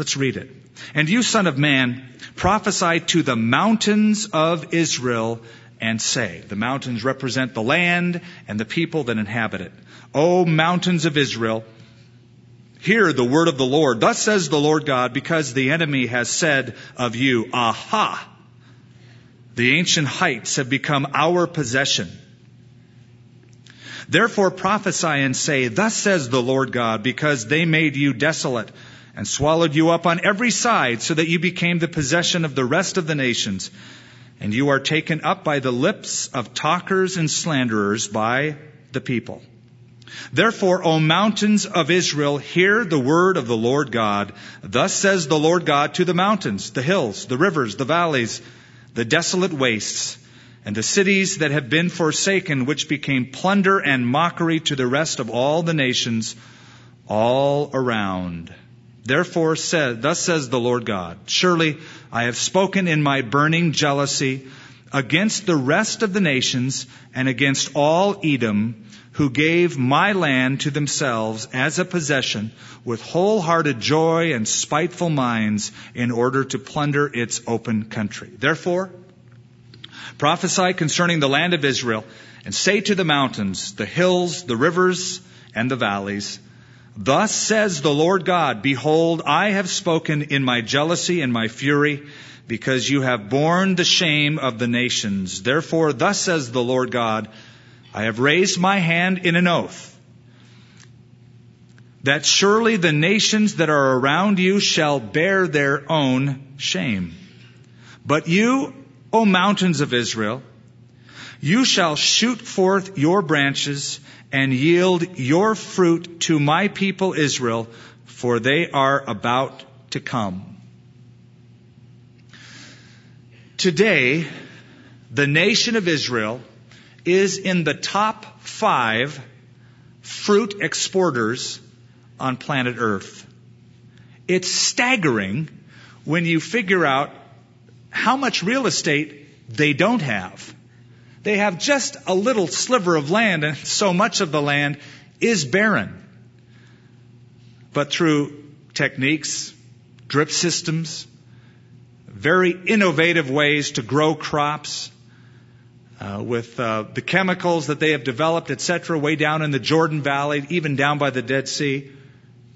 Let's read it. And you, son of man, prophesy to the mountains of Israel and say, the mountains represent the land and the people that inhabit it. O mountains of Israel, Hear the word of the Lord. Thus says the Lord God, because the enemy has said of you, Aha! The ancient heights have become our possession. Therefore prophesy and say, Thus says the Lord God, because they made you desolate and swallowed you up on every side, so that you became the possession of the rest of the nations. And you are taken up by the lips of talkers and slanderers by the people. Therefore, O mountains of Israel, hear the word of the Lord God. Thus says the Lord God to the mountains, the hills, the rivers, the valleys, the desolate wastes, and the cities that have been forsaken, which became plunder and mockery to the rest of all the nations all around. Therefore, said, thus says the Lord God, surely I have spoken in my burning jealousy against the rest of the nations and against all Edom, who gave my land to themselves as a possession with wholehearted joy and spiteful minds in order to plunder its open country. Therefore, prophesy concerning the land of Israel and say to the mountains, the hills, the rivers, and the valleys, Thus says the Lord God, Behold, I have spoken in my jealousy and my fury, because you have borne the shame of the nations. Therefore, thus says the Lord God, I have raised my hand in an oath that surely the nations that are around you shall bear their own shame. But you, O mountains of Israel, you shall shoot forth your branches and yield your fruit to my people Israel, for they are about to come. Today, the nation of Israel is in the top five fruit exporters on planet Earth. It's staggering when you figure out how much real estate they don't have. They have just a little sliver of land, and so much of the land is barren. But through techniques, drip systems, very innovative ways to grow crops, uh, with uh, the chemicals that they have developed, etc., way down in the Jordan Valley, even down by the Dead Sea.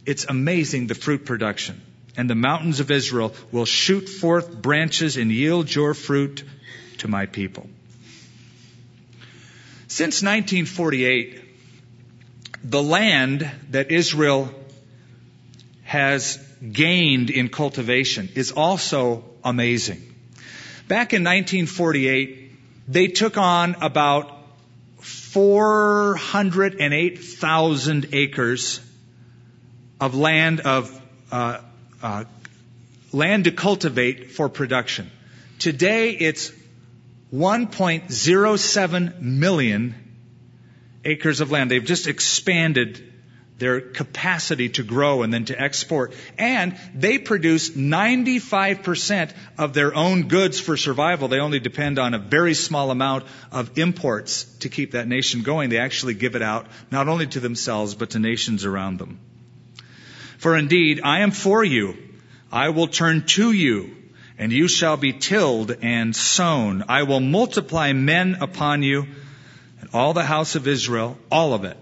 It's amazing the fruit production. And the mountains of Israel will shoot forth branches and yield your fruit to my people. Since 1948, the land that Israel has gained in cultivation is also amazing. Back in 1948, they took on about 408,000 acres of land of uh, uh, land to cultivate for production. Today it's 1.07 million acres of land. They've just expanded their capacity to grow and then to export. And they produce 95% of their own goods for survival. They only depend on a very small amount of imports to keep that nation going. They actually give it out not only to themselves, but to nations around them. For indeed, I am for you. I will turn to you, and you shall be tilled and sown. I will multiply men upon you, and all the house of Israel, all of it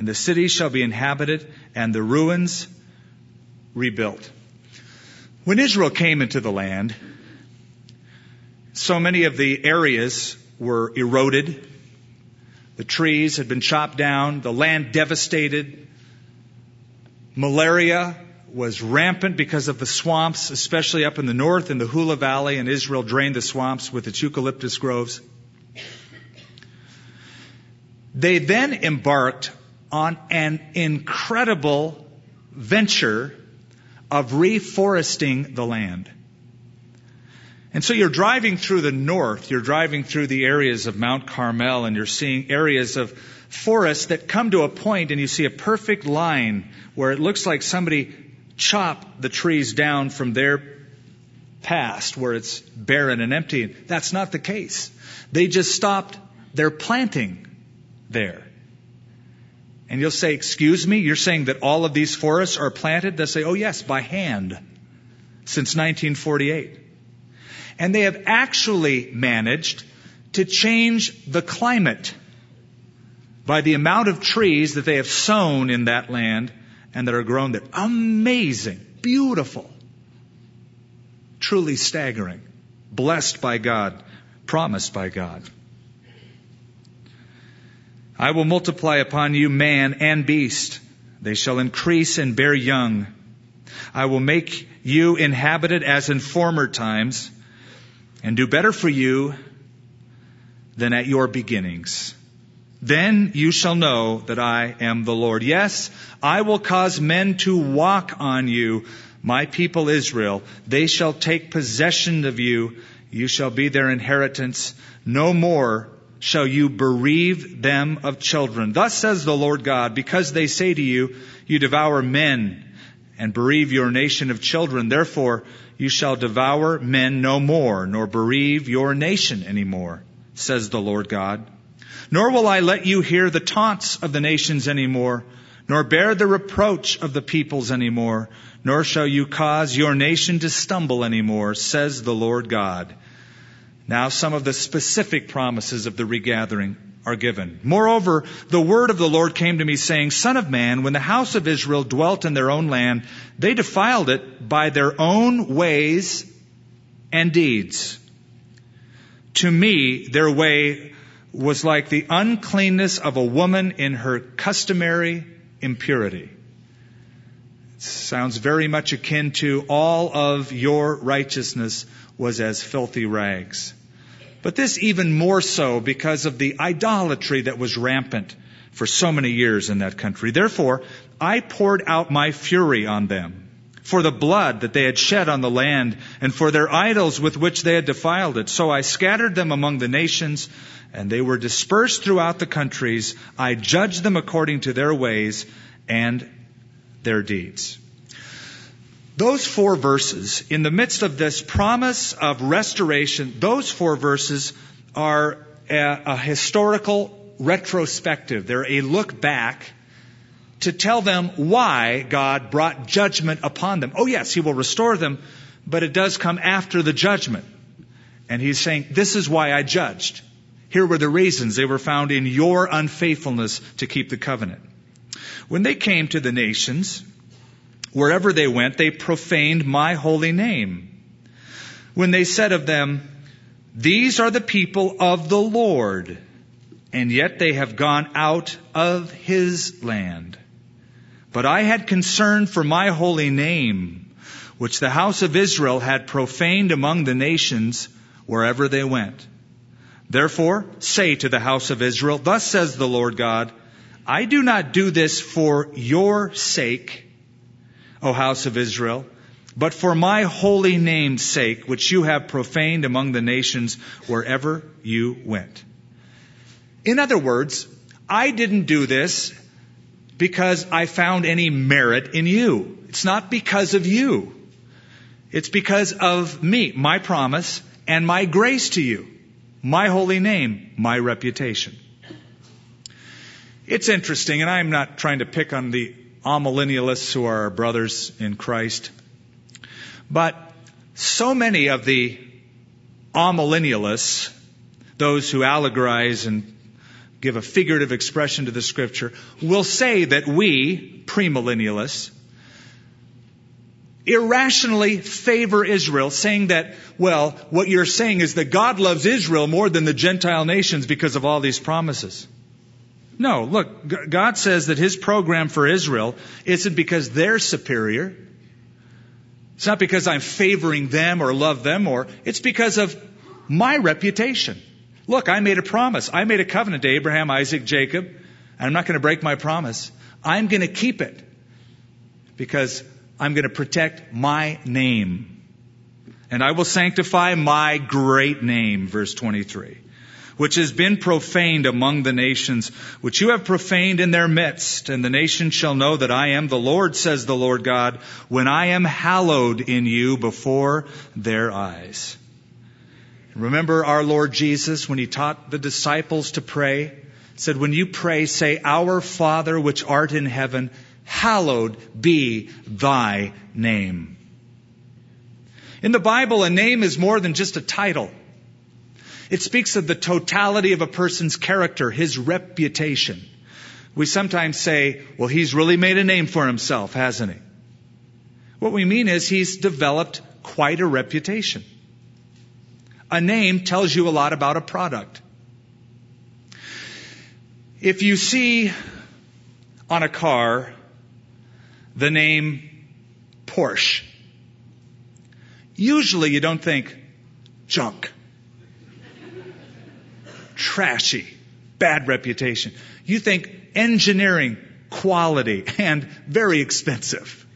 and the city shall be inhabited, and the ruins rebuilt. When Israel came into the land, so many of the areas were eroded. The trees had been chopped down, the land devastated. Malaria was rampant because of the swamps, especially up in the north in the Hula Valley, and Israel drained the swamps with its eucalyptus groves. They then embarked on an incredible venture of reforesting the land. And so you're driving through the north, you're driving through the areas of Mount Carmel, and you're seeing areas of forests that come to a point and you see a perfect line where it looks like somebody chopped the trees down from their past where it's barren and empty. That's not the case. They just stopped their planting there. And you'll say, Excuse me, you're saying that all of these forests are planted? They'll say, Oh, yes, by hand since 1948. And they have actually managed to change the climate by the amount of trees that they have sown in that land and that are grown there. Amazing, beautiful, truly staggering, blessed by God, promised by God. I will multiply upon you man and beast. They shall increase and bear young. I will make you inhabited as in former times and do better for you than at your beginnings. Then you shall know that I am the Lord. Yes, I will cause men to walk on you, my people Israel. They shall take possession of you. You shall be their inheritance. No more shall you bereave them of children. Thus says the Lord God, because they say to you, you devour men and bereave your nation of children. Therefore, you shall devour men no more, nor bereave your nation any more, says the Lord God. Nor will I let you hear the taunts of the nations any more, nor bear the reproach of the peoples any more, nor shall you cause your nation to stumble any more, says the Lord God. Now some of the specific promises of the regathering are given. Moreover, the word of the Lord came to me saying, Son of man, when the house of Israel dwelt in their own land, they defiled it by their own ways and deeds. To me, their way was like the uncleanness of a woman in her customary impurity. It sounds very much akin to all of your righteousness was as filthy rags. But this even more so because of the idolatry that was rampant for so many years in that country. Therefore, I poured out my fury on them for the blood that they had shed on the land and for their idols with which they had defiled it. So I scattered them among the nations and they were dispersed throughout the countries. I judged them according to their ways and their deeds. Those four verses, in the midst of this promise of restoration, those four verses are a, a historical retrospective. They're a look back to tell them why God brought judgment upon them. Oh, yes, He will restore them, but it does come after the judgment. And He's saying, This is why I judged. Here were the reasons. They were found in your unfaithfulness to keep the covenant. When they came to the nations, Wherever they went, they profaned my holy name. When they said of them, These are the people of the Lord, and yet they have gone out of his land. But I had concern for my holy name, which the house of Israel had profaned among the nations wherever they went. Therefore, say to the house of Israel, Thus says the Lord God, I do not do this for your sake, O house of Israel. but for my holy name's sake, which you have profaned among the nations wherever you went. In other words, I didn't do this because I found any merit in you. It's not because of you. It's because of me, my promise, and my grace to you, my holy name, my reputation. It's interesting, and I'm not trying to pick on the amillennialists who are our brothers in Christ, but so many of the amillennialists, those who allegorize and give a figurative expression to the scripture, will say that we, premillennialists, irrationally favor Israel, saying that, well, what you're saying is that God loves Israel more than the Gentile nations because of all these promises. No, look, God says that His program for Israel isn't because they're superior. It's not because I'm favoring them or love them or, it's because of my reputation. Look, I made a promise. I made a covenant to Abraham, Isaac, Jacob, and I'm not going to break my promise. I'm going to keep it because I'm going to protect my name. And I will sanctify my great name, verse 23, which has been profaned among the nations, which you have profaned in their midst. And the nations shall know that I am the Lord, says the Lord God, when I am hallowed in you before their eyes. Remember our Lord Jesus when he taught the disciples to pray? Said, when you pray, say, Our Father which art in heaven, hallowed be thy name. In the Bible, a name is more than just a title. It speaks of the totality of a person's character, his reputation. We sometimes say, well, he's really made a name for himself, hasn't he? What we mean is he's developed quite a reputation. A name tells you a lot about a product. If you see on a car the name Porsche, usually you don't think junk, trashy, bad reputation. You think engineering, quality, and very expensive.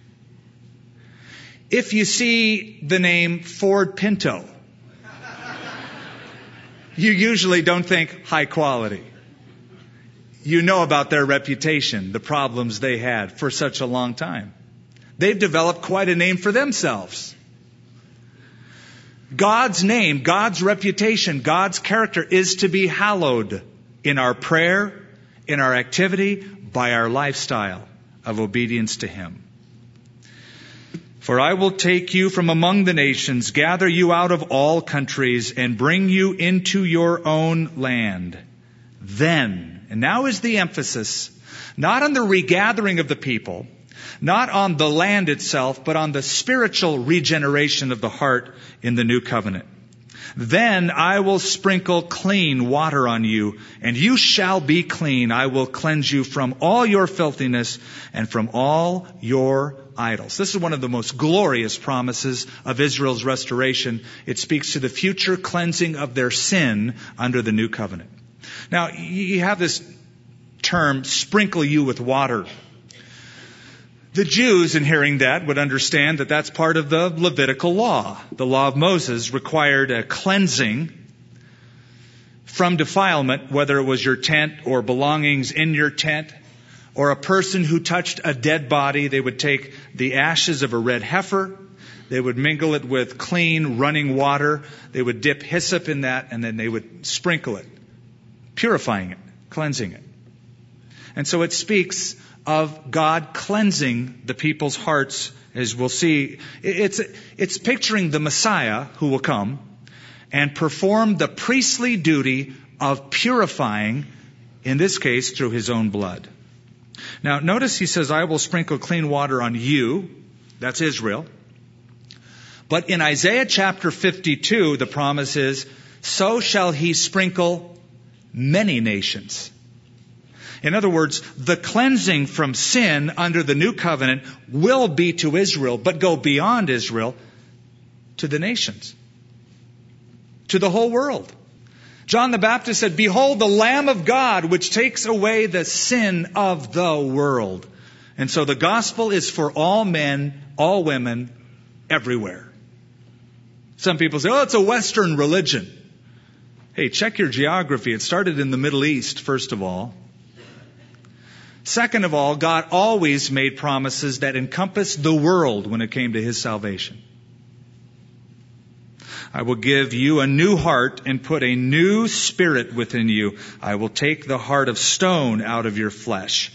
If you see the name Ford Pinto, you usually don't think high quality. You know about their reputation, the problems they had for such a long time. They've developed quite a name for themselves. God's name, God's reputation, God's character is to be hallowed in our prayer, in our activity, by our lifestyle of obedience to Him. For I will take you from among the nations, gather you out of all countries, and bring you into your own land. Then, and now is the emphasis, not on the regathering of the people, not on the land itself, but on the spiritual regeneration of the heart in the new covenant. Then I will sprinkle clean water on you, and you shall be clean. I will cleanse you from all your filthiness and from all your idols. This is one of the most glorious promises of Israel's restoration. It speaks to the future cleansing of their sin under the new covenant. Now, you have this term, sprinkle you with water. The Jews, in hearing that, would understand that that's part of the Levitical law. The law of Moses required a cleansing from defilement, whether it was your tent or belongings in your tent, or a person who touched a dead body. They would take the ashes of a red heifer, they would mingle it with clean running water, they would dip hyssop in that, and then they would sprinkle it, purifying it, cleansing it. And so it speaks of God cleansing the people's hearts, as we'll see. It's, it's picturing the Messiah who will come and perform the priestly duty of purifying, in this case, through his own blood. Now, notice he says, I will sprinkle clean water on you. That's Israel. But in Isaiah chapter 52, the promise is, so shall he sprinkle many nations. In other words, the cleansing from sin under the new covenant will be to Israel, but go beyond Israel to the nations, to the whole world. John the Baptist said, Behold the Lamb of God, which takes away the sin of the world. And so the gospel is for all men, all women, everywhere. Some people say, oh, it's a Western religion. Hey, check your geography. It started in the Middle East, first of all. Second of all, God always made promises that encompassed the world when it came to His salvation. I will give you a new heart and put a new spirit within you. I will take the heart of stone out of your flesh.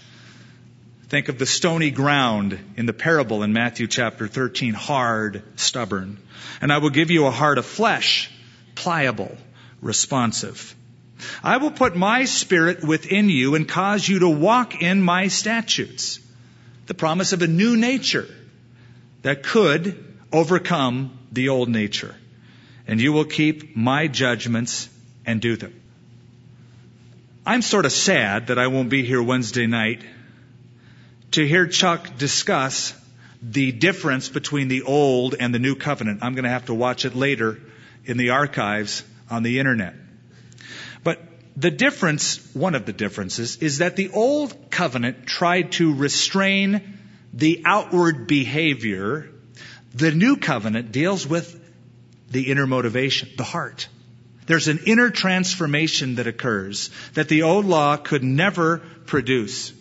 Think of the stony ground in the parable in Matthew chapter 13, hard, stubborn. And I will give you a heart of flesh, pliable, responsive. I will put my spirit within you and cause you to walk in my statutes. The promise of a new nature that could overcome the old nature. And you will keep my judgments and do them. I'm sort of sad that I won't be here Wednesday night to hear Chuck discuss the difference between the old and the new covenant. I'm going to have to watch it later in the archives on the internet. But the difference, one of the differences, is that the old covenant tried to restrain the outward behavior. The new covenant deals with the inner motivation, the heart. There's an inner transformation that occurs that the old law could never produce.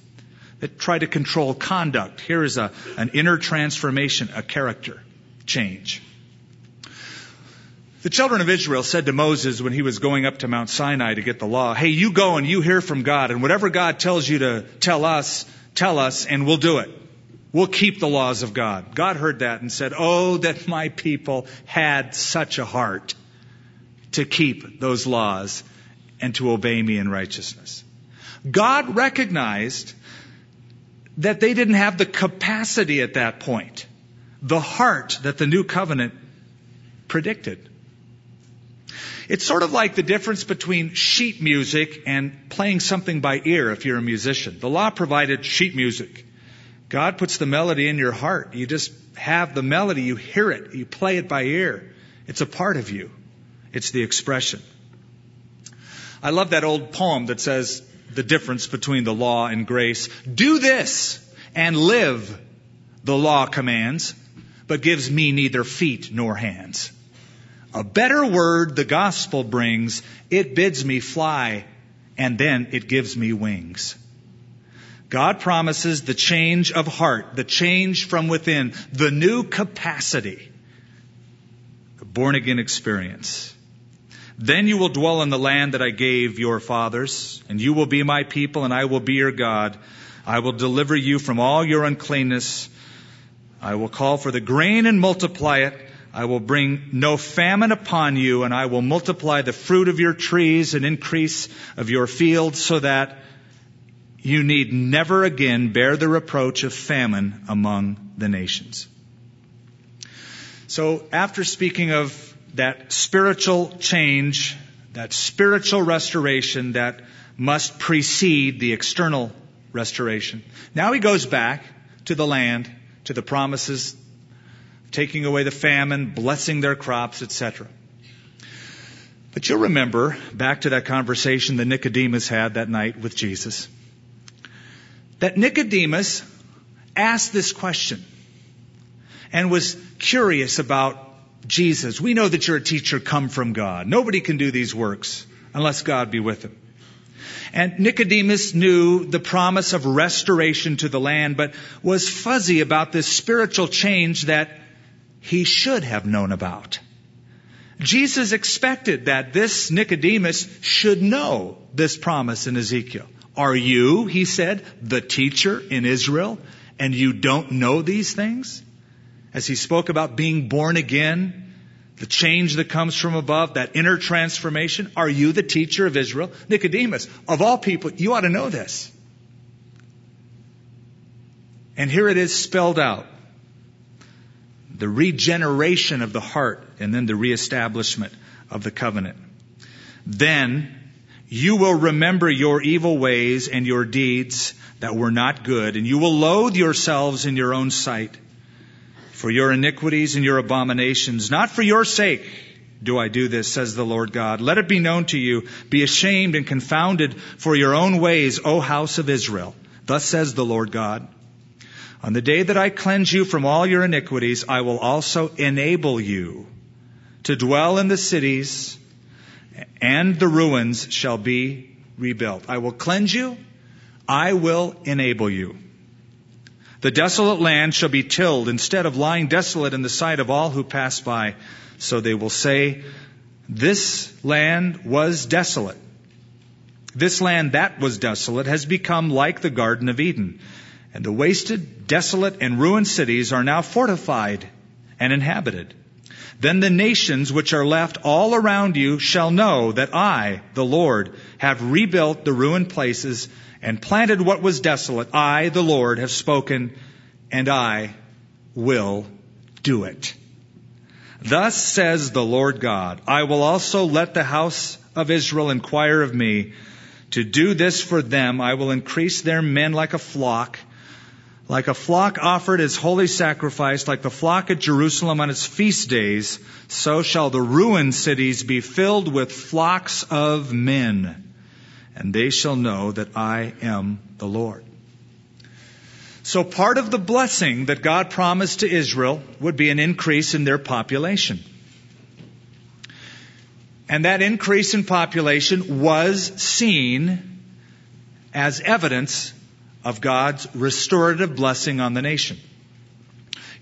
That try to control conduct. Here is a, an inner transformation, a character change. The children of Israel said to Moses when he was going up to Mount Sinai to get the law, Hey, you go and you hear from God, and whatever God tells you to tell us, tell us, and we'll do it. We'll keep the laws of God. God heard that and said, Oh, that my people had such a heart to keep those laws and to obey me in righteousness. God recognized that they didn't have the capacity at that point, the heart that the new covenant predicted. It's sort of like the difference between sheet music and playing something by ear if you're a musician. The law provided sheet music. God puts the melody in your heart. You just have the melody, you hear it, you play it by ear. It's a part of you. It's the expression. I love that old poem that says the difference between the law and grace. Do this and live, the law commands, but gives me neither feet nor hands. A better word the gospel brings. It bids me fly, and then it gives me wings. God promises the change of heart, the change from within, the new capacity, the born again experience. Then you will dwell in the land that I gave your fathers, and you will be my people, and I will be your God. I will deliver you from all your uncleanness. I will call for the grain and multiply it. I will bring no famine upon you, and I will multiply the fruit of your trees and increase of your fields, so that you need never again bear the reproach of famine among the nations. So, after speaking of that spiritual change, that spiritual restoration that must precede the external restoration, now he goes back to the land, to the promises taking away the famine, blessing their crops, etc. But you'll remember back to that conversation that Nicodemus had that night with Jesus. That Nicodemus asked this question and was curious about Jesus. We know that you're a teacher come from God. Nobody can do these works unless God be with him. And Nicodemus knew the promise of restoration to the land, but was fuzzy about this spiritual change that he should have known about. Jesus expected that this Nicodemus should know this promise in Ezekiel. Are you, he said, the teacher in Israel, and you don't know these things? As he spoke about being born again, the change that comes from above, that inner transformation, are you the teacher of Israel? Nicodemus, of all people, you ought to know this. And here it is spelled out the regeneration of the heart, and then the reestablishment of the covenant. Then you will remember your evil ways and your deeds that were not good, and you will loathe yourselves in your own sight for your iniquities and your abominations. Not for your sake do I do this, says the Lord God. Let it be known to you, be ashamed and confounded for your own ways, O house of Israel. Thus says the Lord God. On the day that I cleanse you from all your iniquities, I will also enable you to dwell in the cities, and the ruins shall be rebuilt. I will cleanse you, I will enable you. The desolate land shall be tilled instead of lying desolate in the sight of all who pass by. So they will say, This land was desolate. This land that was desolate has become like the Garden of Eden. And the wasted, desolate, and ruined cities are now fortified and inhabited. Then the nations which are left all around you shall know that I, the Lord, have rebuilt the ruined places and planted what was desolate. I, the Lord, have spoken, and I will do it. Thus says the Lord God, I will also let the house of Israel inquire of me. To do this for them, I will increase their men like a flock, like a flock offered as holy sacrifice, like the flock at Jerusalem on its feast days, so shall the ruined cities be filled with flocks of men and they shall know that I am the Lord. So part of the blessing that God promised to Israel would be an increase in their population. And that increase in population was seen as evidence of God's restorative blessing on the nation.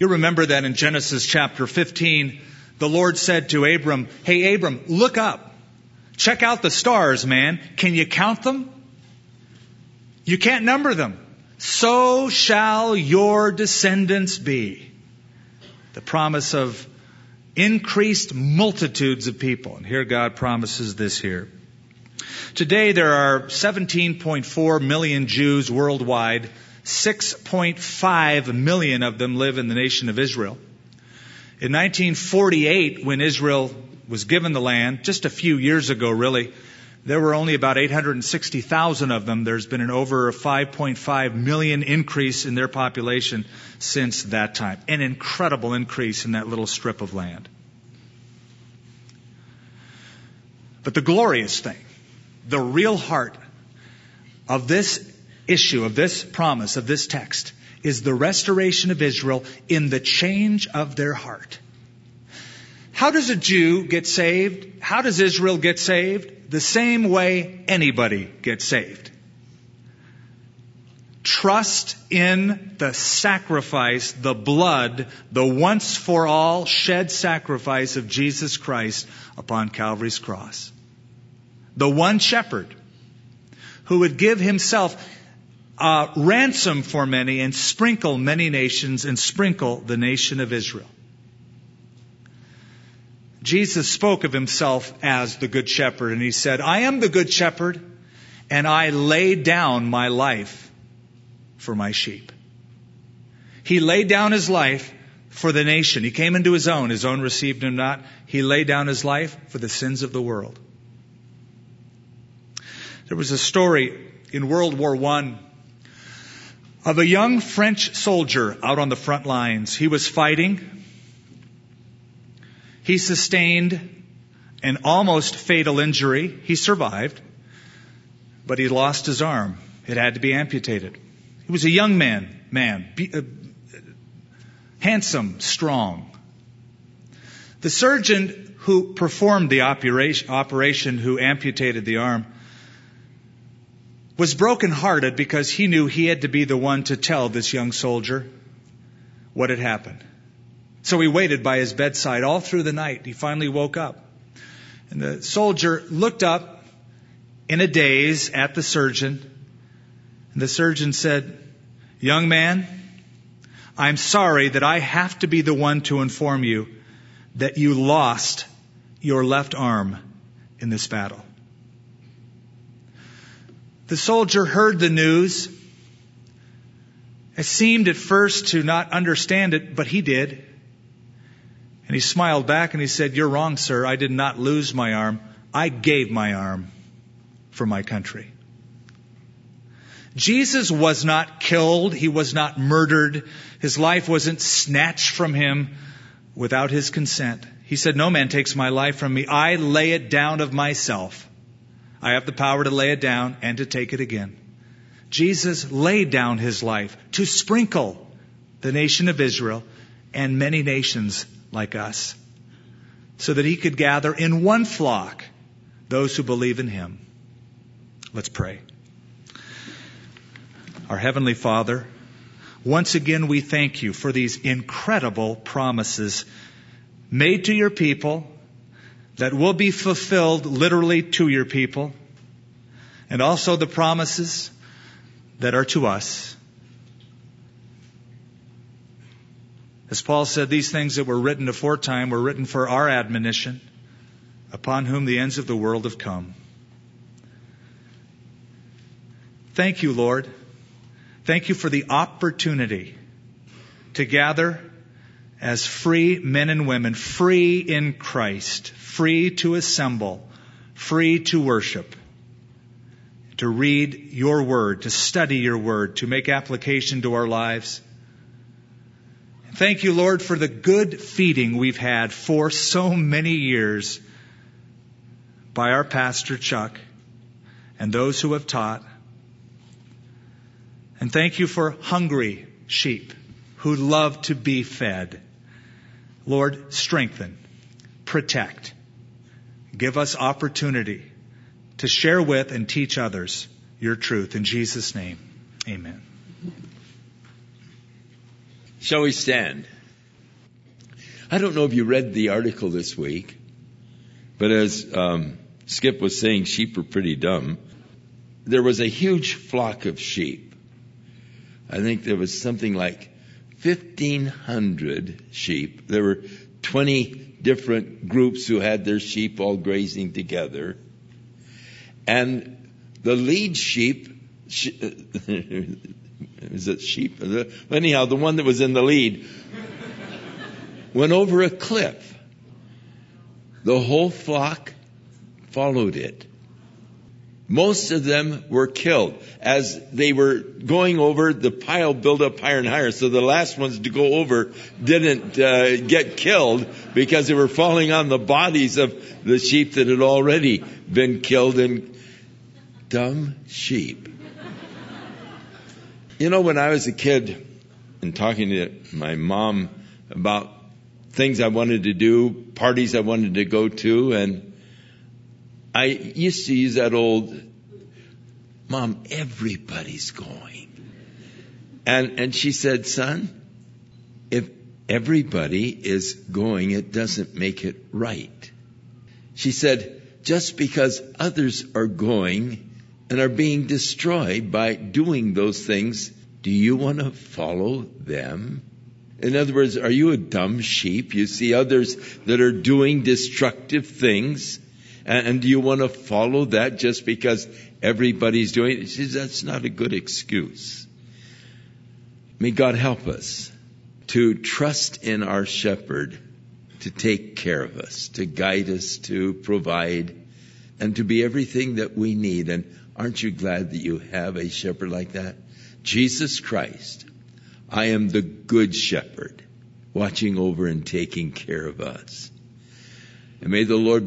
You remember that in Genesis chapter 15, the Lord said to Abram, Hey Abram, look up. Check out the stars, man. Can you count them? You can't number them. So shall your descendants be. The promise of increased multitudes of people. And here God promises this here. Today there are 17.4 million Jews worldwide. 6.5 million of them live in the nation of Israel. In 1948, when Israel was given the land just a few years ago, really. There were only about 860,000 of them. There's been an over 5.5 million increase in their population since that time. An incredible increase in that little strip of land. But the glorious thing, the real heart of this issue, of this promise, of this text, is the restoration of Israel in the change of their heart. How does a Jew get saved? How does Israel get saved? The same way anybody gets saved. Trust in the sacrifice, the blood, the once for all shed sacrifice of Jesus Christ upon Calvary's cross. The one shepherd who would give himself a ransom for many and sprinkle many nations and sprinkle the nation of Israel. Jesus spoke of himself as the Good Shepherd, and he said, I am the Good Shepherd, and I lay down my life for my sheep. He laid down his life for the nation. He came into his own. His own received him not. He laid down his life for the sins of the world. There was a story in World War I of a young French soldier out on the front lines. He was fighting he sustained an almost fatal injury. He survived, but he lost his arm. It had to be amputated. He was a young man, man, be, uh, handsome, strong. The surgeon who performed the operation, operation, who amputated the arm, was brokenhearted because he knew he had to be the one to tell this young soldier what had happened. So he waited by his bedside all through the night. He finally woke up. And the soldier looked up in a daze at the surgeon. And the surgeon said, Young man, I'm sorry that I have to be the one to inform you that you lost your left arm in this battle. The soldier heard the news. It seemed at first to not understand it, but he did. And he smiled back and he said, You're wrong, sir. I did not lose my arm. I gave my arm for my country. Jesus was not killed. He was not murdered. His life wasn't snatched from him without his consent. He said, No man takes my life from me. I lay it down of myself. I have the power to lay it down and to take it again. Jesus laid down his life to sprinkle the nation of Israel, and many nations like us, so that he could gather in one flock those who believe in him. Let's pray. Our Heavenly Father, once again we thank you for these incredible promises made to your people that will be fulfilled literally to your people, and also the promises that are to us. As Paul said, these things that were written aforetime were written for our admonition, upon whom the ends of the world have come. Thank you, Lord. Thank you for the opportunity to gather as free men and women, free in Christ, free to assemble, free to worship, to read your word, to study your word, to make application to our lives. Thank you, Lord, for the good feeding we've had for so many years by our pastor Chuck and those who have taught. And thank you for hungry sheep who love to be fed. Lord, strengthen, protect, give us opportunity to share with and teach others your truth. In Jesus' name, amen. Shall we stand? I don't know if you read the article this week, but as um, Skip was saying, sheep are pretty dumb. There was a huge flock of sheep. I think there was something like 1,500 sheep. There were 20 different groups who had their sheep all grazing together. And the lead sheep, is it sheep? Anyhow, the one that was in the lead went over a cliff. The whole flock followed it. Most of them were killed. As they were going over, the pile built up higher and higher. So the last ones to go over didn't uh, get killed because they were falling on the bodies of the sheep that had already been killed. And dumb sheep. You know, when I was a kid and talking to my mom about things I wanted to do, parties I wanted to go to, and I used to use that old, Mom, everybody's going. And, and she said, son, if everybody is going, it doesn't make it right. She said, just because others are going and are being destroyed by doing those things, do you want to follow them? In other words, are you a dumb sheep? You see others that are doing destructive things, and, and do you want to follow that just because everybody's doing it? Says, That's not a good excuse. May God help us to trust in our shepherd to take care of us, to guide us, to provide, and to be everything that we need. And Aren't you glad that you have a shepherd like that? Jesus Christ. I am the good shepherd watching over and taking care of us. And may the Lord